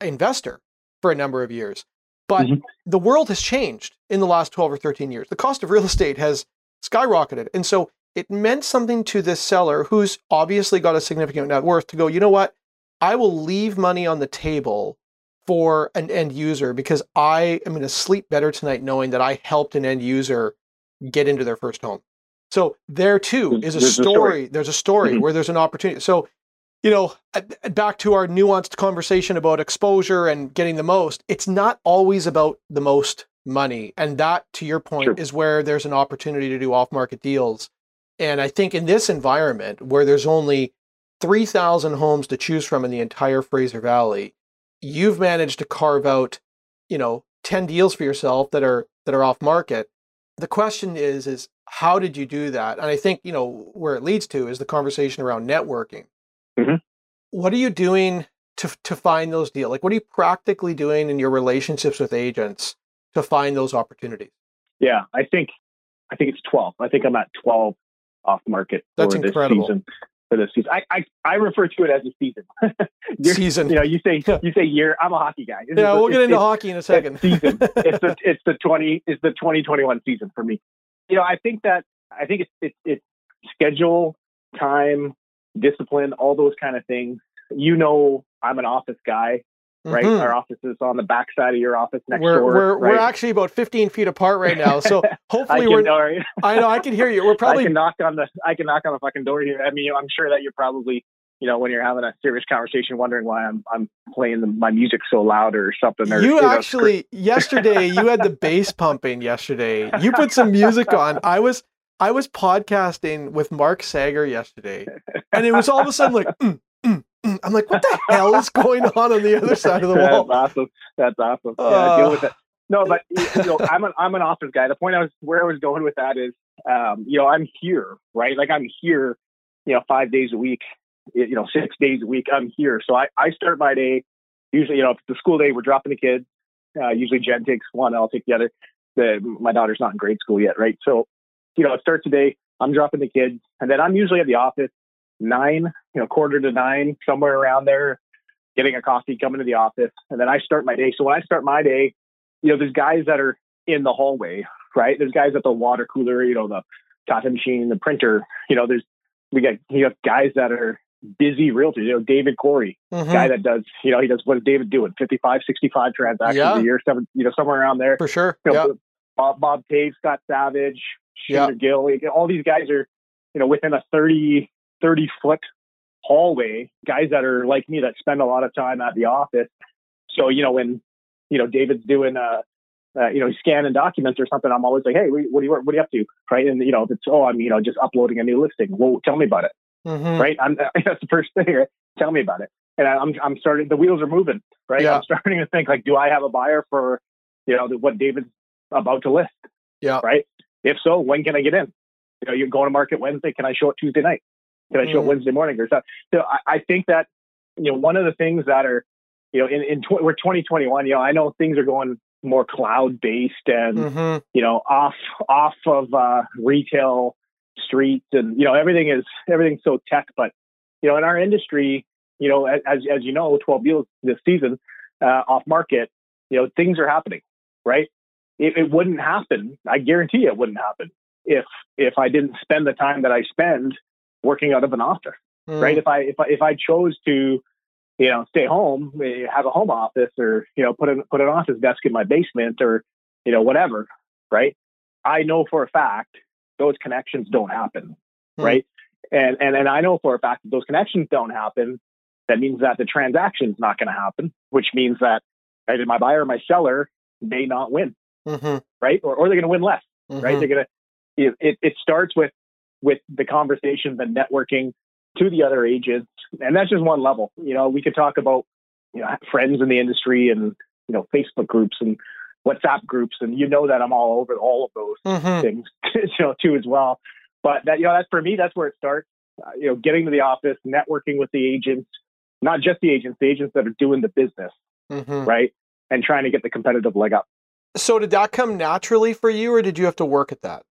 investor for a number of years. But
Mhm.
the world has changed in the last 12 or 13 years. The cost of real estate has skyrocketed. And so it meant something to this seller who's obviously got a significant net worth to go, you know what? I will leave money on the table for an end user because I am going to sleep better tonight knowing that I helped an end user get into their first home. So there too is a
There's a
story.
story.
There's a story
Mhm.
where there's an opportunity. So, you know, uh, back to our nuanced conversation about exposure and getting the most, it's not always about the most money. And that, to your point,
True.
is where there's an opportunity to do off market deals. And I think in this environment where there's only 3,000 homes to choose from in the entire Fraser Valley, you've managed to carve out, you know, 10 deals for yourself that are that are off market. The question is is how did you do that? And I think, you know, where it leads to is the conversation around networking.
Mhm.
What are you doing to to find those deals? Like what are you practically doing in your relationships with agents to find those opportunities?
Yeah, I think I think it's 12. I think I'm at 12 off market
That's
for
incredible.
this season. For this season, I, I I refer to it as a season.
Season.
You know, you say you say year. I'm a hockey guy. Is
yeah,
a-
we'll get into hockey in a second.
it's season. it's the it's the 20 it's the 2021 season for me. You know, I think that I think it's it's, it's schedule, time, discipline, all those kind of things. You know, I'm an office guy, right?
Mhm.
Our office is on the backside of your office next
We're
door.
we're
right?
we're actually about 15 feet apart right now, so hopefully
can,
we're.
right.
I know I can hear you. We're probably I
can knock on the I can knock on the fucking door here. I mean, I'm sure that you're probably you know when you're having a serious conversation, wondering why I'm I'm playing the, my music so loud or something. Or,
you
know,
actually yesterday you had the bass pumping yesterday. You put some music on. I was I was podcasting with Mark Sager yesterday, and it was all of a sudden like. "Mm, mm, mm." I'm like, what the hell is going on on the other side of the
That's awesome. That's awesome. yeah, deal with
Uh.
it. No, but you know, I'm an I'm an office guy. The point I was where I was going with that is, um, you know, I'm here, right? Like I'm here, you know, five days a week, you know, six days a week. I'm here, so I I start my day usually, you know, if it's the school day, we're dropping the kids. Uh, usually Jen takes one, I'll take the other. The my daughter's not in grade school yet, right? So, you know, it starts the day. I'm dropping the kids, and then I'm usually at the office nine, you know, quarter to nine, somewhere around there, getting a coffee, coming to the office, and then I start my day. So when I start my day, you know, there's guys that are in the hallway, right? There's guys at the water cooler, you know, the coffee machine, the printer. You know, there's we got you have guys that are busy realtors. You know, David Corey,
Mhm.
guy that does, you know, he does what is David doing? 55, 65 transactions
Yeah.
a year, seven, you know, somewhere around there.
For sure.
You
Yeah.
know, Bob, Bob Taves, Scott Savage,
Yeah.
Shooter Gill, like, all these guys are, you know, within a 30, 30 foot hallway, guys that are like me that spend a lot of time at the office. So, you know, when, you know, David's doing, uh, uh, you know, scanning documents or something, I'm always like, hey, what are you, what are you up to? Right. And, you know, if it's, oh, I'm, you know, just uploading a new listing. Well, tell me about it
Mhm.
right? I'm, that's the first thing. Right? Tell me about it. And I- I'm I'm starting. The wheels are moving, right?
Yeah.
I'm starting to think like, do I have a buyer for, you know, what David's about to list?
Yeah.
Right. If so, when can I get in? You know, you're going to market Wednesday. Can I show it Tuesday night? Can I show
Mm.
it Wednesday morning or something? So I, I think that you know one of the things that are, you know, in in tw- we're 2021. You know, I know things are going more cloud based and
Mhm.
you know off off of uh, retail streets and you know everything is everything's so tech but you know in our industry you know as as you know 12 deals this season uh, off market you know things are happening right it, it wouldn't happen. I guarantee it wouldn't happen if if i didn't spend the time that i spend working out of an office
Mm.
right? If i if i if i chose to you know stay home eh, have a home office or you know put an put an office desk in my basement or you know whatever right? I know for a fact those connections don't happen
Hmm.
right? And and and i know for a fact that those connections don't happen. That means that the transaction's not going to happen which means that either my buyer or my seller may not win
Mhm.
right or, or they're going to win less right
Mhm.
they're going to it, it, it starts with with the conversation the networking to the other agents and that's just one level you know we could talk about you know friends in the industry and you know facebook groups and whatsapp groups and you know that i'm all over all of those
Mhm.
things you know too as well but that you know that's for me that's where it starts uh, you know getting to the office networking with the agents not just the agents the agents that are doing the business
Mhm.
right and trying to get the competitive leg up
So did that come naturally for you, or did you have to work at that?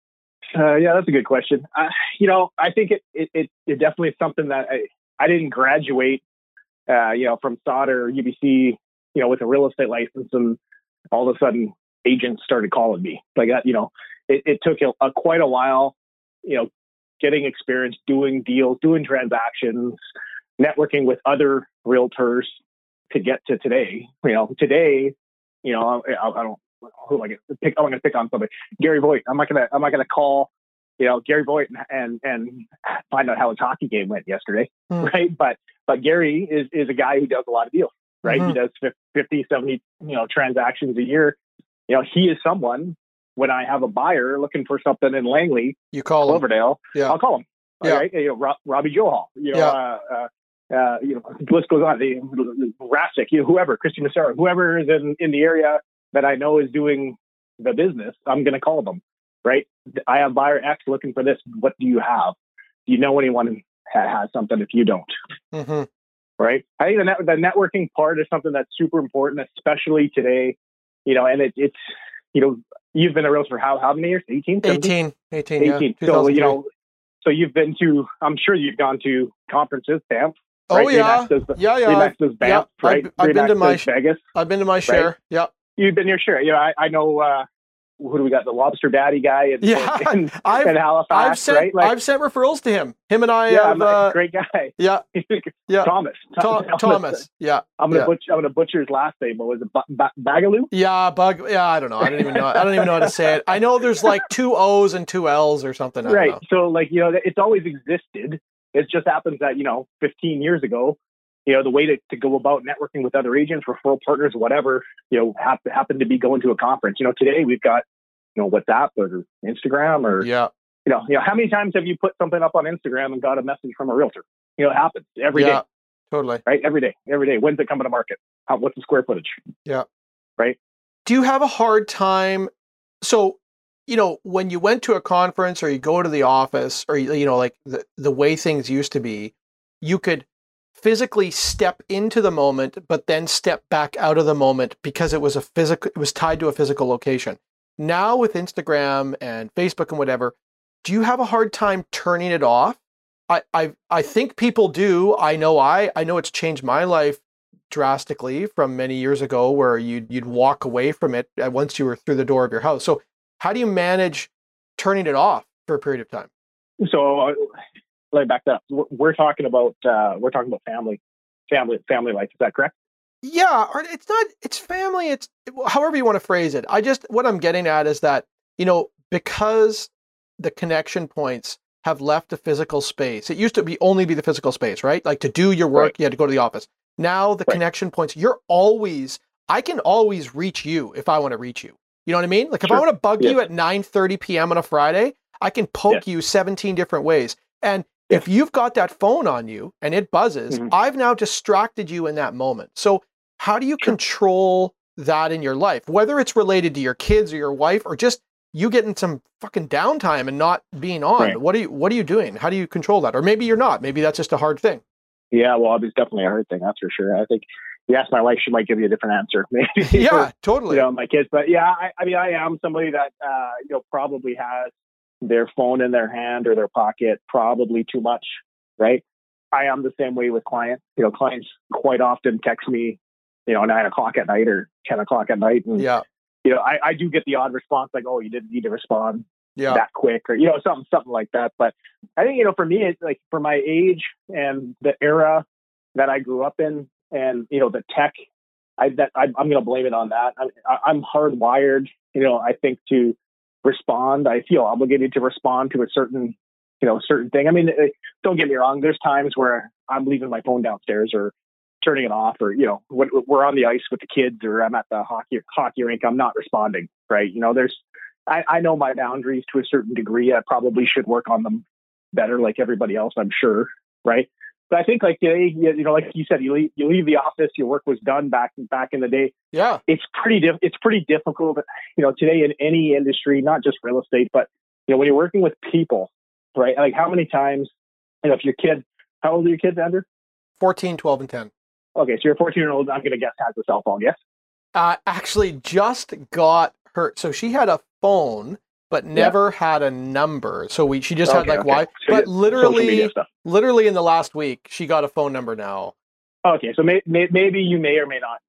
Uh, yeah, that's a good question. Uh, you know, I think it, it, it, it definitely is something that I, I didn't graduate, uh, you know, from Sauder or UBC, you know, with a real estate license and all of a sudden agents started calling me like. You know, it, it took a, a quite a while, you know, getting experience doing deals, doing transactions, networking with other realtors to get to today. You know, today, you know, I, I don't, who am I going to pick? I'm going to pick on somebody. Gary Voigt. I'm not gonna I'm not gonna call you know Gary Voigt and and, and find out how his hockey game went yesterday,
Hmm.
right? But but Gary is is a guy who does a lot of deals, right?
Mhm.
He does fif- 50, 70 you know transactions a year. You know he is someone. When I have a buyer looking for something in Langley,
You call him. Yeah.
I'll call him.
Yeah.
All right, you know Ro- Robbie Johal, you know,
Yeah.
uh, uh, uh, you know, the list goes on. The, the Rastic, you know, whoever, Christy Massaro, whoever is in in the area that I know is doing the business, I'm going to call them, right? I have buyer X looking for this. What do you have? Do you know anyone that has something if you don't?
Mhm.
Right. I think the, net, the networking part is something that's super important, especially today, you know, and it, it's, you know, you've been a realtor for how how many years? 18?
18, 18, yeah.
18. So you know, so you've been to. I'm sure you've gone to conferences, Banff.
oh yeah,
does,
yeah, yeah.
Does Banff,
yeah,
right?
I've- I've been to my
Vegas.
I've been to my share. Yeah,
You've been your share. You know, I, I know. uh who do we got? The Lobster Daddy guy in,
Yeah,
in, in,
I've
in Halifax,
I've sent
right? Like,
I've sent referrals to him. Him and I
yeah,
have. Uh,
great guy.
yeah, Yeah.
Thomas.
Tho- Thomas. Yeah,
I'm gonna
yeah.
butcher. I'm gonna butcher his last name. What was it? Ba- ba- Bagaloo?
yeah, bug. Yeah, I don't know. I don't even know. I don't even know how to say it. I know there's like two O's and two L's or something. I don't
Right.
know.
So like you know, it's always existed. It just happens that you know, 15 years ago, you know, the way to, to go about networking with other agents, referral partners, whatever, you know, hap- happened to be going to a conference. You know, today we've got you know WhatsApp or Instagram or
Yeah,
you know, you know, how many times have you put something up on Instagram and got a message from a realtor? You know, it happens every day,
yeah, totally.
right? Every day, every day. When's it coming to market? How, what's the square footage? Yeah. Right.
Do you have a hard time so you know when you went to a conference or you go to the office or you you know like the, the way things used to be you could physically step into the moment but then step back out of the moment because it was a physical it was tied to a physical location now with instagram and facebook and whatever do you have a hard time turning it off i i, I think people do i know i i know it's changed my life drastically from many years ago where you'd you'd walk away from it once you were through the door of your house. So how do you manage turning it off for a period of time?
So uh, let me back that up. We're, we're talking about uh, we're talking about family, family, family life. Is that correct?
Yeah, or it's not it's family, it's however you want to phrase it. I just what I'm getting at is that, you know, because the connection points have left the physical space. It used to be only be the physical space, right? Like to do your work,
Right.
you had to go to the office. Now the
Right.
connection points, you're always I can always reach you if I want to reach you. You know what I mean? Like if I want to bug you
Yes.
at 9:30 p.m. on a Friday, I can poke you 17 different ways. And if you've got that phone on you and it buzzes,
Mhm.
I've now distracted you in that moment. So how do you control that in your life? Whether it's related to your kids or your wife or just you getting some fucking downtime and not being on.
Right.
What are you what are you doing? How do you control that? Or maybe you're not. Maybe that's just a hard thing.
Yeah, well, it's definitely a hard thing. That's for sure. I think you ask my wife, she might give you a different answer. Maybe.
yeah, totally.
you know, my kids. But yeah, I, I mean, I am somebody that uh, you know probably has their phone in their hand or their pocket probably too much, right? I am the same way with clients. You know, clients quite often text me, you know, nine o'clock at night or ten o'clock at night, and
Yeah.
you know, I, I do get the odd response like, "Oh, you didn't need to respond
Yeah.
that quick," or you know, something something like that. But I think you know, for me, it's like for my age and the era that I grew up in, and you know, the tech I that I, I'm going to blame it on that. I- I'm hardwired, you know. I think to respond, I feel obligated to respond to a certain, you know, certain thing. I mean, eh, don't get me wrong. There's times where I'm leaving my phone downstairs or turning it off, or you know, when we're on the ice with the kids, or I'm at the hockey hockey rink. I'm not responding, right? You know, there's. I, I know my boundaries to a certain degree. I probably should work on them better, like everybody else. I'm sure, right? But I think like today, you you know, like you said, you leave, you leave the office, your work was done back back in the day.
Yeah.
It's pretty diff- it's pretty difficult, you know, today in any industry, not just real estate, but you know, when you're working with people, right? Like how many times, you know, if your kid, how old are your kids, Andrew?
14, 12, and 10.
Okay, so your 14 year old, I'm going to guess, has a cell phone. Yes.
Uh, actually, just got her. So she had a phone, but never had a number. So we she just had like
okay.
why?
So
But literally, literally in the last week, she got a phone number now.
Okay, so may, may, maybe you may or may not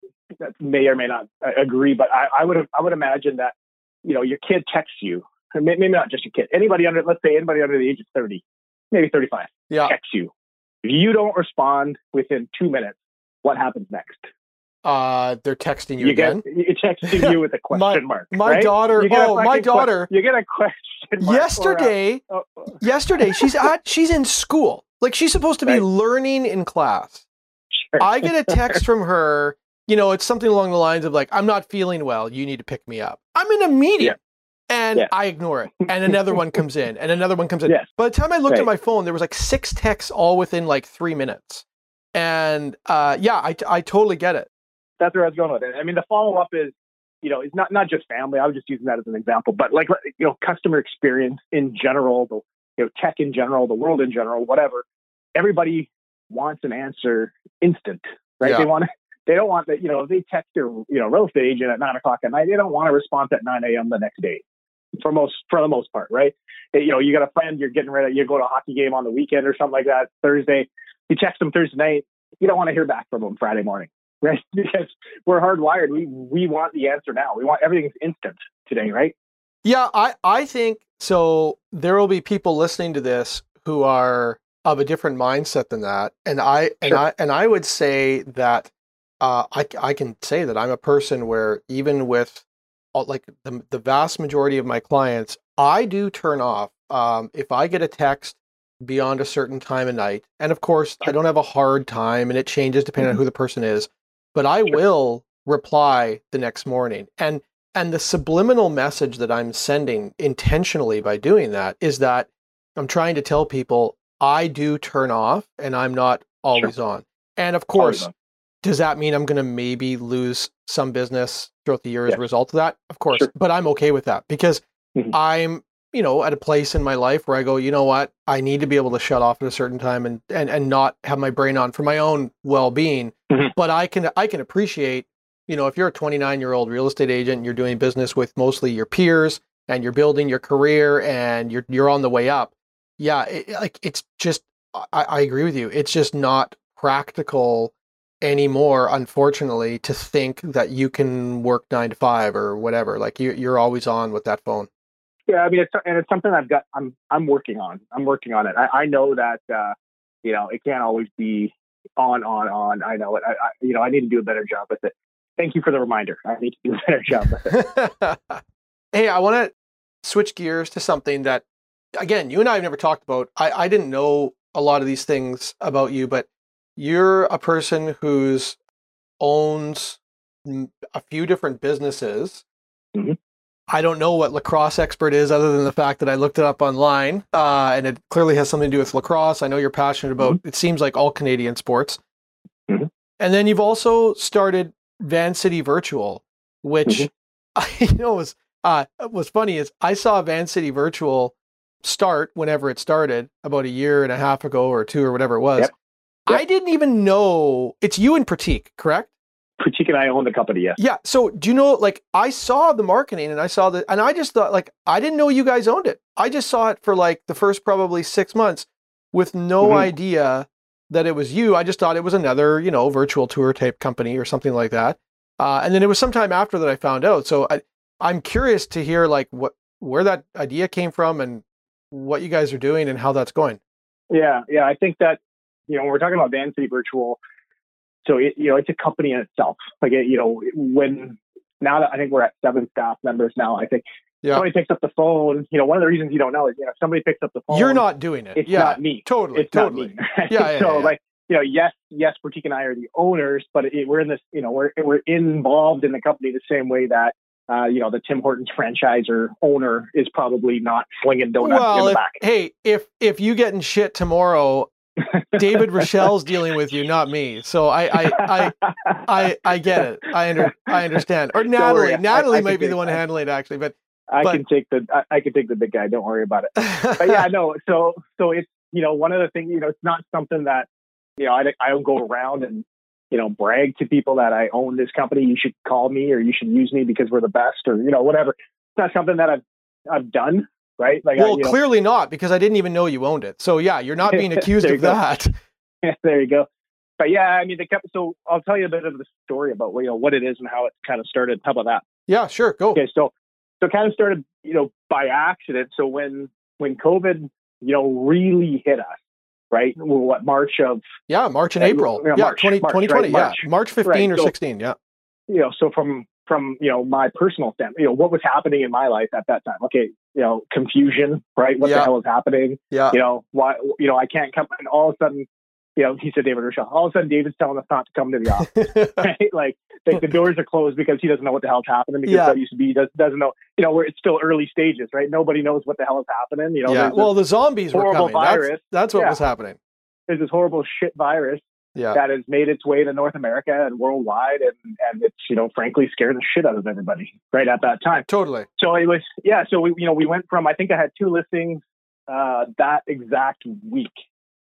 may or may not uh, agree, but I, I would I would imagine that you know your kid texts you, maybe not just your kid, anybody under let's say anybody under the age of thirty, maybe thirty five,
Yeah.
texts you. If you don't respond within two minutes, what happens next?
Uh, they're texting you,
You
again.
get it texting you with a question mark.
My
right?
daughter.
You get a
Oh, my
fucking que-
daughter.
you get a question mark. or a-
Yesterday,
oh, oh,
yesterday she's at she's in school. Like she's supposed to be
Right.
learning in class.
sure.
I get a text from her. You know, it's something along the lines of like, "I'm not feeling well. You need to pick me up." I'm in a meeting,
Yeah.
and
Yeah.
I ignore it. And another one comes in, and another one comes in.
Yes.
By the time I looked at my phone, there was like six texts all within like three minutes. And uh, yeah, I I totally get it.
That's where I was going with it. I mean, the follow up is, you know, it's not not just family. I was just using that as an example, but like you know, customer experience in general, the you know, tech in general, the world in general, whatever. Everybody wants an answer instant, right?
Yeah.
They want they don't want that. You know, they text their you know real estate agent at nine o'clock at night, they don't want a response at nine a.m. the next day. For most, for the most part, right? Eh, you know, you got a friend, you're getting ready, you go to a hockey game on the weekend or something like that. Thursday, you text them Thursday night, you don't want to hear back from them Friday morning, right? because we're hardwired. We we want the answer now. We want everything's instant today, right?
Yeah, I I think so. There will be people listening to this who are of a different mindset than that, and I and
Sure.
I and I would say that uh, I I can say that I'm a person where even with all, like the the vast majority of my clients, I do turn off um, if I get a text beyond a certain time of night, and of course I don't have a hard time, and it changes depending on
Mhm.
who the person is, but I
Sure.
will reply the next morning, and and the subliminal message that I'm sending intentionally by doing that is that I'm trying to tell people I do turn off and I'm not always on. And of course, does that mean I'm going to maybe lose some business throughout the year as a result of that? Of course,
Sure.
but I'm okay with that because
Mhm.
I'm, you know, at a place in my life where I go, you know what, I need to be able to shut off at a certain time and and and not have my brain on for my own well-being.
Mhm.
But I can I can appreciate, you know, if you're a 29-year-old real estate agent and you're doing business with mostly your peers and you're building your career and you're you're on the way up. Yeah, it, like it's just I, I agree with you. It's just not practical anymore, unfortunately, to think that you can work nine to five or whatever. Like you, you're always on with that phone.
Yeah, I mean, it's and it's something I've got. I'm I'm working on. I'm working on it. I, I know that uh, you know it can't always be on, on, on. I know it. I, I you know I need to do a better job with it. Thank you for the reminder. I need to do a better job with it.
hey, I want to switch gears to something that, again, you and I have never talked about. I, I didn't know a lot of these things about you, but you're a person who's owns a few different businesses.
Mhm.
I don't know what lacrosse expert is, other than the fact that I looked it up online, uh, and it clearly has something to do with lacrosse. I know you're passionate about. It seems like all Canadian sports.
Mhm.
And then you've also started Van City Virtual, which
Mhm.
I you know was uh, what's funny is I saw Van City Virtual start whenever it started about a year and a half ago or two or whatever it was.
Yep.
I didn't even know it's you and Pratik, correct?
And I own the company. Yes.
Yeah. So do you know like I saw the marketing and I saw the and I just thought like I didn't know you guys owned it. I just saw it for like the first probably six months with no
Mhm.
idea that it was you. I just thought it was another, you know, virtual tour type company or something like that. Uh, and then it was sometime after that I found out. So I, I'm curious to hear like what where that idea came from and what you guys are doing and how that's going.
Yeah, yeah. I think that you know when we're talking about Van City Virtual, so it, you know it's a company in itself. Like it, you know when now that I think we're at seven staff members now, I think
Yeah.
somebody picks up the phone. You know, one of the reasons you don't know is you know if somebody picks up the phone.
You're not doing it.
It's
yeah.
not me.
Totally.
It's
totally.
not me. right?
Yeah, yeah,
so
yeah.
like you know, yes, yes, Pratik and I are the owners, but it, we're in this. You know, we're we're involved in the company the same way that. Uh, you know, the Tim Hortons franchisor owner is probably not slinging donuts in
well,
the
if,
back.
hey, if if you get in shit tomorrow, David Rochelle's dealing with you, not me. So I I I I, I get it. I under I understand. Or Natalie.
worry, I-
Natalie
I
might be the one handling it actually, but
I
but-
can take the I, can take the big guy. Don't worry about it. But yeah, no. So so it's you know one of the things you know it's not something that you know I I don't go around and you know brag to people that I own this company. You should call me or you should use me because we're the best or you know whatever. It's not something that I've I've done right. Like I,
well,
you know,
clearly not because I didn't even know you owned it. So yeah, you're not being accused of
go.
that.
there you go. But yeah, I mean the company. So I'll tell you a bit of the story about you know what it is and how it kind of started. How about that?
Yeah, sure, go.
Okay, so so it kind of started, you know, by accident. So when when COVID, you know, really hit us, right? Well, what March of,
Yeah, March and April.
yeah,
Yeah,
March,
20,
March,
2020.
right,
Yeah,
March.
March 15
Right,
or
so-
16. Yeah.
you know, so from from you know my personal standpoint, you know, what was happening in my life at that time? Okay, you know, confusion, right? What
Yeah.
the hell is happening?
Yeah.
You know, why? You know, I can't come. And all of a sudden, you know, he said David Rochelle. All of a sudden, David's telling us not to come to the office. right? Like, like the doors are closed because he doesn't know what the hell's happening because
Yeah.
that used to be he does, doesn't know. You know, where it's still early stages, right? Nobody knows what the hell is happening. You know,
yeah. Well, the zombies were
horrible
coming. That's,
virus.
that's what
Yeah.
was happening.
there's this horrible shit virus
Yeah.
that has made its way to North America and worldwide, and and it's you know frankly scared the shit out of everybody right at that time.
Totally.
So it was yeah. So we you know we went from I think I had two listings uh, that exact week,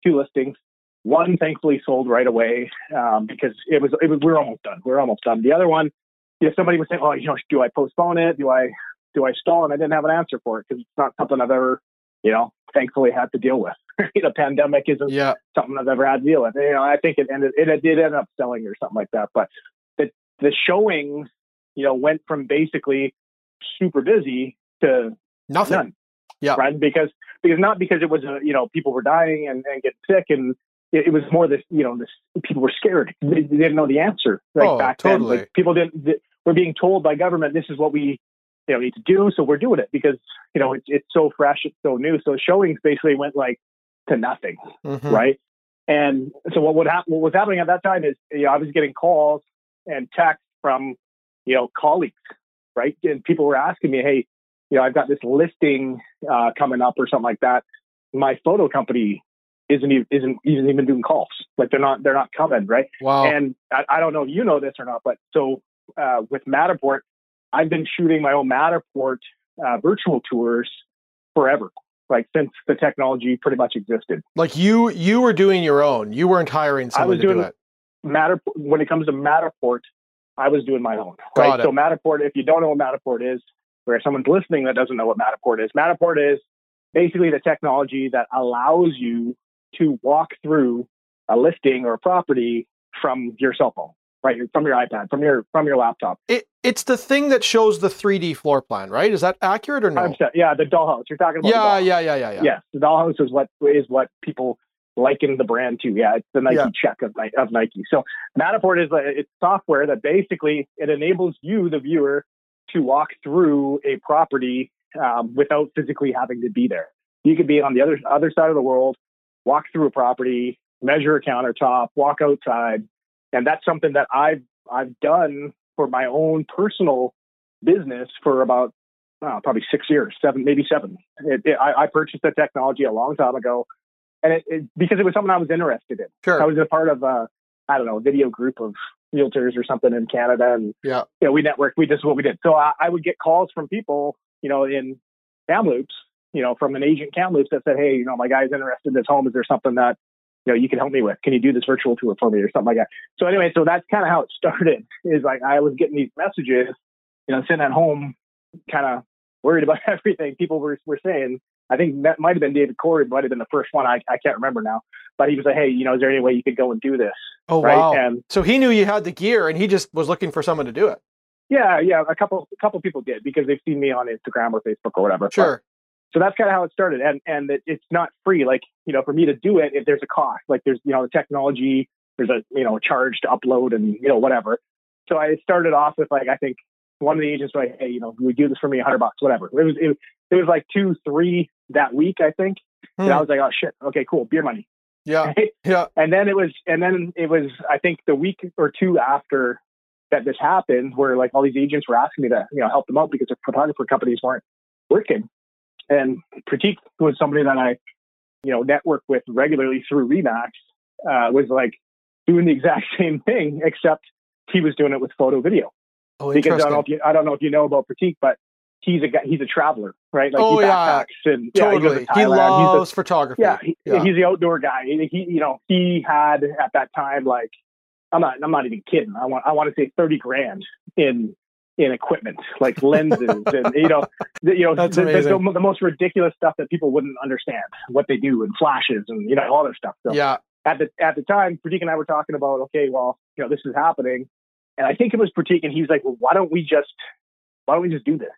two listings. One thankfully sold right away um, because it was it was we are almost done. We are almost done. The other one, you know, somebody was saying, "Oh, you know, do I postpone it? Do I do I stall?" And I didn't have an answer for it because it's not something I've ever, you know, thankfully had to deal with. the pandemic isn't
yeah.
something I've ever had to deal with. You know, I think it ended it, it did end up selling or something like that. But the the showings, you know, went from basically super busy to
nothing.
None.
Yeah.
Right. Because because not because it was a you know people were dying and, and getting sick and it, was more this you know this people were scared they, they didn't know the answer like
oh,
back
totally.
then like, people didn't they, we're being told by government this is what we you know need to do so we're doing it because you know it's it's so fresh it's so new so showings basically went like to nothing
mm-hmm.
right and so what would happen what was happening at that time is you know I was getting calls and texts from you know colleagues right and people were asking me hey you know, I've got this listing uh, coming up or something like that. My photo company isn't even, isn't isn't even doing calls. Like they're not they're not coming, right?
Wow.
And I, I don't know if you know this or not, but so uh, with Matterport, I've been shooting my own Matterport uh, virtual tours forever, like since the technology pretty much existed.
Like you you were doing your own. You weren't hiring someone
I was
to
doing
do it.
Matter when it comes to Matterport. I was doing my own. Right. So Matterport, if you don't know what Matterport is, where someone's listening that doesn't know what Matterport is. Matterport is basically the technology that allows you to walk through a listing or a property from your cell phone, right? From your iPad, from your from your laptop.
It, it's the thing that shows the 3D floor plan, right? Is that accurate or no?
Yeah, the dollhouse. You're talking about.
Yeah, yeah, yeah, yeah, yeah.
Yes, the dollhouse is what is what people liken the brand to. Yeah, it's the Nike yeah. check of, of Nike. So Matterport is a, it's software that basically it enables you, the viewer, to walk through a property um, without physically having to be there. You could be on the other other side of the world, walk through a property, measure a countertop, walk outside, and that's something that I've I've done for my own personal business for about uh, probably six years, seven, maybe seven. It, it, I, I, purchased the technology a long time ago, and it, because it was something I was interested in.
Sure.
I was a part of a, I don't know, a video group of realtors or something in Canada, and
yeah,
you know, we networked. We just what we did. So I, I, would get calls from people, you know, in Kamloops, you know, from an agent Kamloops that said, "Hey, you know, my guy's interested in this home. Is there something that you know you can help me with? Can you do this virtual tour for me or something like that?" So anyway, so that's kind of how it started. Is like I was getting these messages, you know, sitting at home, kind of worried about everything. People were were saying, I think that might have been David Corey, might have been the first one. I, I can't remember now. But he was like, hey, you know, is there any way you could go and do this?
Oh, right? wow. And so he knew you had the gear and he just was looking for someone to do it.
Yeah, yeah. A couple a couple people did because they've seen me on Instagram or Facebook or whatever.
Sure.
So that's kind of how it started. And and it, it's not free. Like, you know, for me to do it, if there's a cost, like there's, you know, the technology, there's a, you know, a charge to upload and, you know, whatever. So I started off with like, I think one of the agents was like, hey, you know, we do this for me, hundred bucks, whatever. It was, it, it was like two, three that week, I think. Hmm. And I was like, oh shit, okay, cool, beer money.
Yeah, yeah.
And then it was, and then it was, I think the week or two after that this happened, where like all these agents were asking me to, you know, help them out because their photographer companies weren't working. And Pratik was somebody that I, you know, network with regularly through Remax, uh, was like doing the exact same thing, except he was doing it with photo video.
Oh,
because I don't know if you, I don't know if you know about Pratik, but he's a guy, he's a traveler, right?
Like oh,
he
yeah.
and
totally.
Yeah, he,
he loves a, photography.
Yeah, he,
yeah,
he's the outdoor guy. He, he, you know, he had at that time like I'm not I'm not even kidding. I want I want to say thirty grand in in equipment like lenses and you know the, you know
the, the,
the, most ridiculous stuff that people wouldn't understand what they do and flashes and you know all this stuff. So
yeah.
At the at the time, Pratik and I were talking about okay, well, you know, this is happening, and I think it was Pratik, and he was like, well, why don't we just why don't we just do this?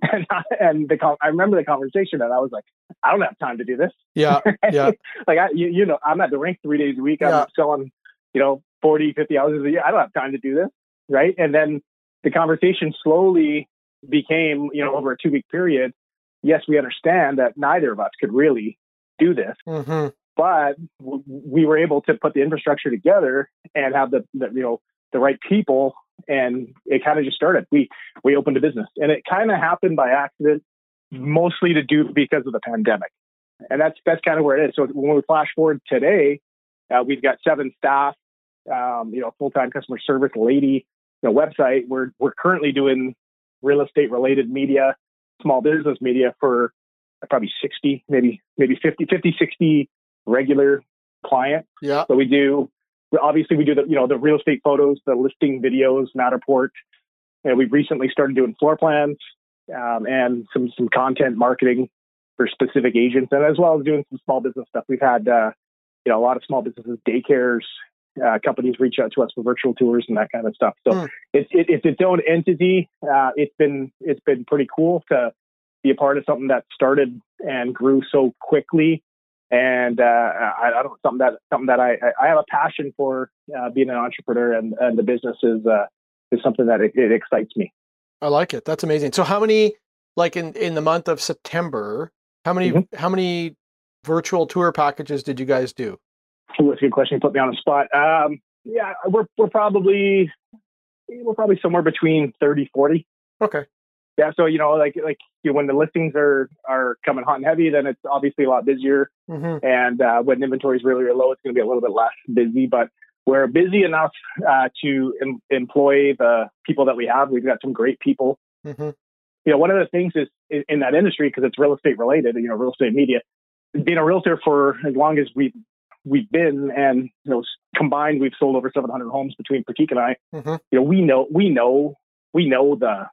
and I, and the I remember the conversation and I was like, I don't have time to do this.
Yeah, yeah.
like I, you, you, know, I'm at the rink three days a week. I'm yeah. selling, you know, 40, 50 hours a year. I don't have time to do this, right? And then the conversation slowly became, you know, over a two week period. Yes, we understand that neither of us could really do this,
mm-hmm.
but w- we were able to put the infrastructure together and have the, the you know the right people and it kind of just started. We we opened a business, and it kind of happened by accident, mostly to do because of the pandemic, and that's that's kind of where it is. So when we flash forward today, uh, we've got seven staff, um, you know, full time customer service lady, the website. We're we're currently doing real estate related media, small business media for probably 60, maybe maybe 50, 50, 60 regular client.
Yeah.
So we do obviously we do the you know the real estate photos, the listing videos, Matterport. And we've recently started doing floor plans um, and some some content marketing for specific agents, and as well as doing some small business stuff. We've had uh, you know a lot of small businesses, daycares, uh, companies reach out to us for virtual tours and that kind of stuff. So
Hmm.
it's it, it's its own entity. Uh, it's been it's been pretty cool to be a part of something that started and grew so quickly. And uh, I, I don't something that something that I I have a passion for uh, being an entrepreneur and, and the business is uh, is something that it, it excites me.
I like it. That's amazing. So how many like in in the month of September, how many
Mhm.
how many virtual tour packages did you guys do?
That's a good question. You put me on the spot. Um, yeah, we're we're probably we're probably somewhere between 30, 40.
Okay.
Yeah, so you know, like like you know, when the listings are are coming hot and heavy, then it's obviously a lot busier.
hmm
And uh, when inventory is really, really low, it's going to be a little bit less busy. But we're busy enough uh, to em- employ the people that we have. We've got some great people.
hmm
You know, one of the things is in, in that industry because it's real estate related. You know, real estate media. Being a realtor for as long as we we've been, and you know, combined, we've sold over 700 homes between Pratik and I.
hmm
You know, we know we know we know the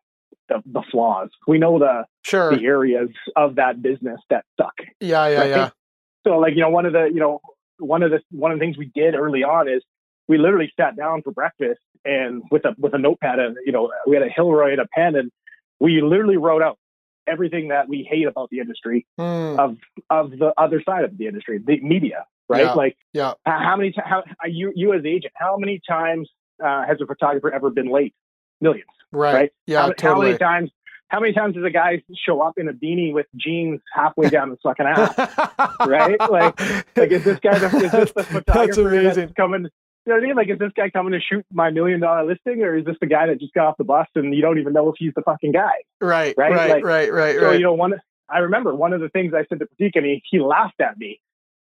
the, the flaws. We know the
Sure.
the areas of that business that suck.
Yeah, yeah,
Right.
yeah.
So like, you know, one of the, you know, one of the one of the things we did early on is we literally sat down for breakfast and with a with a notepad and you know, we had a Hilroy and a pen and we literally wrote out everything that we hate about the industry
Mm,
of of the other side of the industry, the media, right?
Yeah.
Like
yeah.
how, how many times how you you as agent, how many times uh, has a photographer ever been late? Millions.
Right.
Right.
Yeah,
how, how many times how many times does a guy show up in a beanie with jeans halfway down the fucking ass? right? Like- Like, is this guy the, is this the photographer
amazing.
that's coming? You know what I mean? Like, is this guy coming to shoot my million dollar listing, or is this the guy that just got off the bus and you don't even know if he's the fucking guy?
right,
right?
right,
Like,
right, right,
So
right.
you know, one I remember one of the things I said to Pratik, and he, he laughed at me,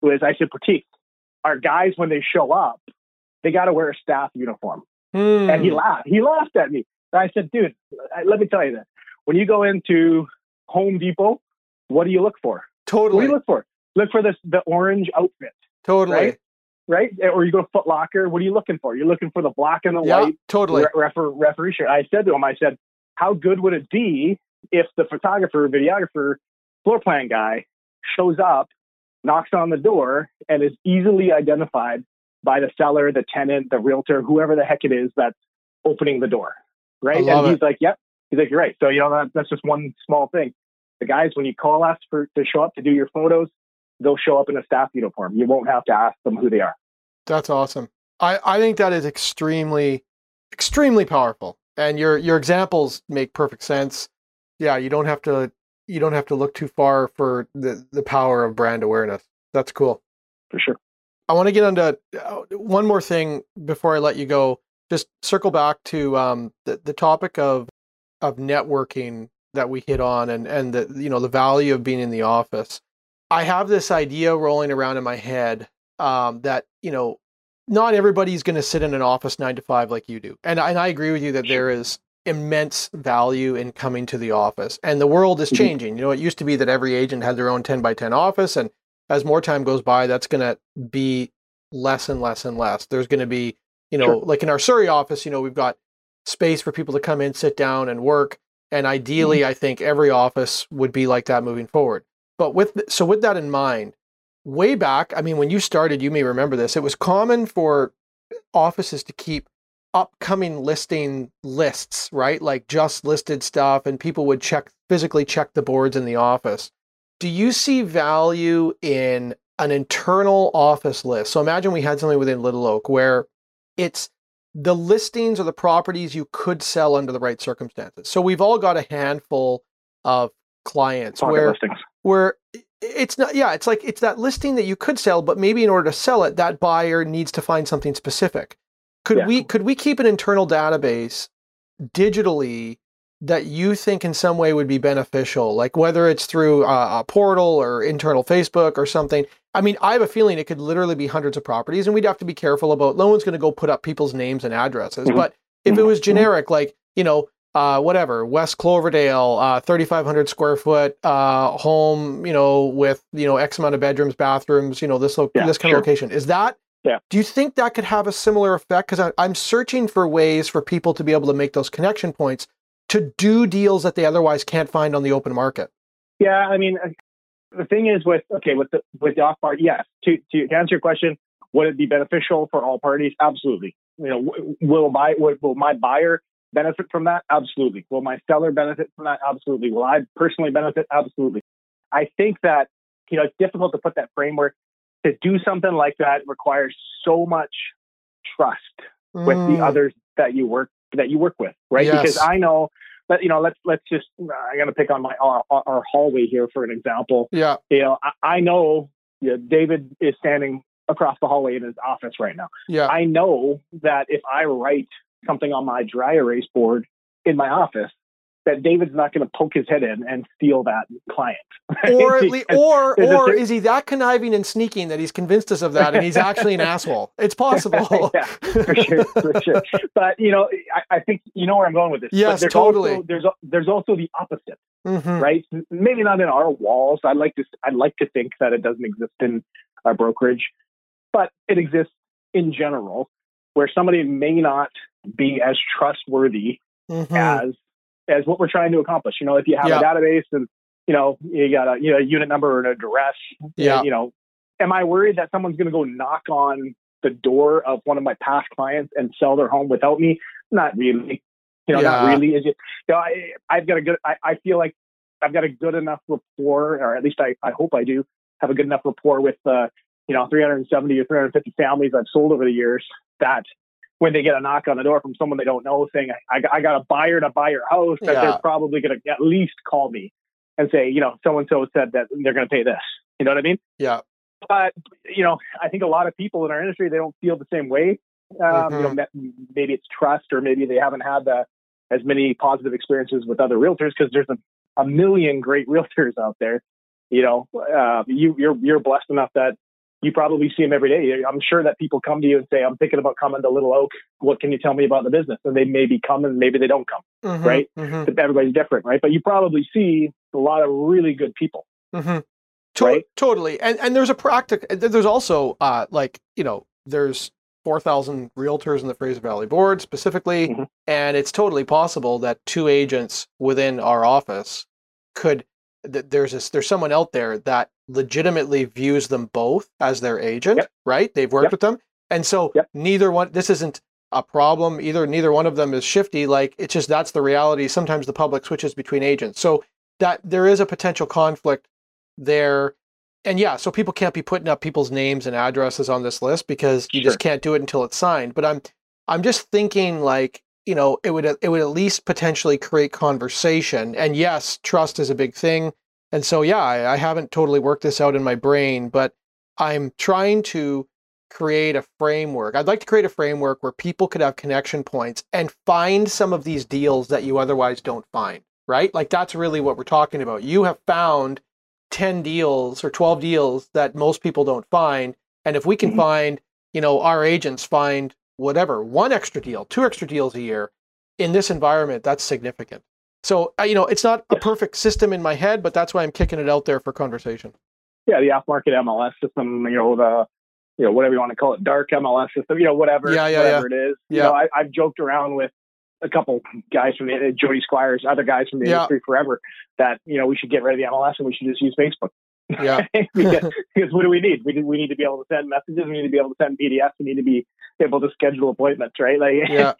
was I said, Pratik, our guys when they show up, they got to wear a staff uniform,
Hmm,
and he laughed. He laughed at me. And I said, dude, let me tell you this: when you go into Home Depot, what do you look for? What do
totally,
you look for? Look for this the orange outfit
totally.
right? right? Or you go to Foot Locker. What are you looking for? You're looking for the black and the
Yeah,
white
totally.
re- refer- referee shirt. I said to him, I said, how good would it be if the photographer, videographer, floor plan guy shows up, knocks on the door, and is easily identified by the seller, the tenant, the realtor, whoever the heck it is that's opening the door, right? and he's
it.
like, yep. He's like, you're right. So, you know, that, that's just one small thing. The guys, when you call us for to show up to do your photos, they'll show up in a staff uniform. You won't have to ask them who they are.
That's awesome. I, I think that is extremely, extremely powerful. And your your examples make perfect sense. Yeah, you don't have to you don't have to look too far for the the power of brand awareness. That's cool.
For sure.
I want to get onto uh, one more thing before I let you go. Just circle back to um, the the topic of of networking that we hit on, and and the you know the value of being in the office. I have this idea rolling around in my head um, that you know not everybody's going to sit in an office nine to five like you do, and and I agree with you that there is immense value in coming to the office, and the world is
Mhm.
changing. You know, it used to be that every agent had their own ten by ten office, and as more time goes by, that's going to be less and less and less. There's going to be, you know,
Sure.
like in our Surrey office, you know, we've got space for people to come in, sit down, and work. And ideally, I think every office would be like that moving forward. But with so with that in mind, way back, I mean, when you started, you may remember this. It was common for offices to keep upcoming listing lists, right? Like just listed stuff, and people would check physically check the boards in the office. Do you see value in an internal office list? So imagine we had something within Little Oak where it's the listings or the properties you could sell under the right circumstances. So we've all got a handful of clients
Pocket
where
listings.
where it's not yeah it's like it's that listing that you could sell but maybe in order to sell it that buyer needs to find something specific could
Yeah.
we could we keep an internal database digitally that you think in some way would be beneficial like whether it's through a, a portal or internal facebook or something i mean i have a feeling it could literally be hundreds of properties and we'd have to be careful about no one's going to go put up people's names and addresses
Mhm.
but if it was
Mhm.
generic like you know uh, whatever, West Cloverdale, uh, 3,500 square foot uh, home, you know, with you know X amount of bedrooms, bathrooms, you know, this lo-
Yeah,
this kind
sure.
of location. Is that?
Yeah.
Do you think that could have a similar effect? Because I'm searching for ways for people to be able to make those connection points to do deals that they otherwise can't find on the open market.
Yeah, I mean, uh, the thing is with okay with the with the off part, yes. To, to answer your question, would it be beneficial for all parties? Absolutely. You know, will my will, will my buyer benefit from that? Absolutely. Will my seller benefit from that? Absolutely. Will I personally benefit? Absolutely. I think that you know it's difficult to put that framework to do something like that requires so much trust with
Mm,
the others that you work that you work with, right?
Yes.
Because I know that you know, let's let's just I'm gonna pick on my our, our hallway here for an example.
Yeah.
You know, I, I know you know, David is standing across the hallway in his office right now.
Yeah.
I know that if I write something on my dry erase board in my office, that David's not going to poke his head in and steal that client.
or at least, or or is he that conniving and sneaking that he's convinced us of that, and he's actually an asshole? It's possible.
yeah, for sure, for sure. But you know, I, I think you know where I'm going with this. But
Yes,
there's
totally.
Also, there's there's also the opposite,
Mhm.
right? Maybe not in our walls. I'd like to I'd like to think that it doesn't exist in our brokerage, but it exists in general, where somebody may not be as trustworthy
Mhm.
as as what we're trying to accomplish. You know, if you have
Yeah.
a database and you know you got a you know a unit number or an address,
Yeah.
you know, am I worried that someone's going to go knock on the door of one of my past clients and sell their home without me? Not really. You know, not really. Is it? You know, I, I've got a good. I, I feel like I've got a good enough rapport, or at least I, I hope I do have a good enough rapport with uh, you know 370 or 350 families I've sold over the years that when they get a knock on the door from someone they don't know saying I, I got a buyer to buy your house that
Yeah.
they're probably going to at least call me and say you know so and so said that they're going to pay this. You know what I mean?
Yeah.
but you know I think a lot of people in our industry they don't feel the same way. Um, you know maybe it's trust or maybe they haven't had the as many positive experiences with other realtors because there's a, a million great realtors out there. You know uh, you you're you're blessed enough that you probably see them every day. I'm sure that people come to you and say, I'm thinking about coming to Little Oak. What can you tell me about the business? And they maybe come and maybe they don't come.
Mhm.
right?
Mhm.
Everybody's different, right? But you probably see a lot of really good people.
Mm-hmm. To-
Right?
Totally. And and there's a practical. There's also uh like you know there's four thousand realtors in the Fraser Valley Board specifically,
Mhm.
and it's totally possible that two agents within our office could. That there's this, there's someone out there that legitimately views them both as their agent,
Yep.
right? They've worked
Yep.
with them, and so
Yep.
neither one. This isn't a problem either. Neither one of them is shifty. Like it's just that's the reality. Sometimes the public switches between agents, so that there is a potential conflict there. And yeah, so people can't be putting up people's names and addresses on this list because you just can't do it until it's signed. But I'm I'm just thinking like, you know, it would it would at least potentially create conversation. And yes, trust is a big thing. And so yeah, I, I haven't totally worked this out in my brain, but I'm trying to create a framework. I'd like to create a framework where people could have connection points and find some of these deals that you otherwise don't find, right? Like that's really what we're talking about. You have found 10 deals or 12 deals that most people don't find. And if we can
Mhm.
find, you know, our agents find whatever, one extra deal, two extra deals a year in this environment, that's significant. So, uh, you know, it's not a perfect system in my head, but that's why I'm kicking it out there for conversation.
Yeah, the off-market MLS system, you know, the you know whatever you want to call it, dark MLS system, you know, whatever,
Yeah, yeah,
whatever it is. You
Yeah.
know, I, I've joked around with a couple guys from the uh, Jody Squires, other guys from the
Yeah.
industry forever, that you know we should get rid of the MLS and we should just use Facebook.
Yeah.
because, because what do we need? We need, we need to be able to send messages. We need to be able to send PDFs. We need to be able to schedule appointments, right? Like,
Yeah.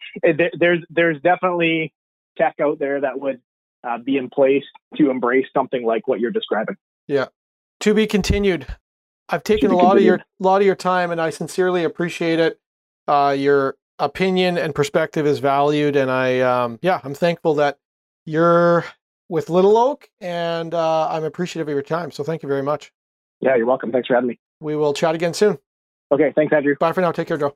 there's there's definitely tech out there that would uh, be in place to embrace something like what you're describing. Yeah.
To be continued. I've taken a lot of your lot of your time, and I sincerely appreciate it. Uh, your opinion and perspective is valued, and I um, yeah, I'm thankful that you're with Little Oak, and uh, I'm appreciative of your time. So thank you very much.
Yeah, you're welcome. Thanks for having me.
We will chat again soon.
Okay, thanks, Andrew.
Bye for now. Take care, Joe.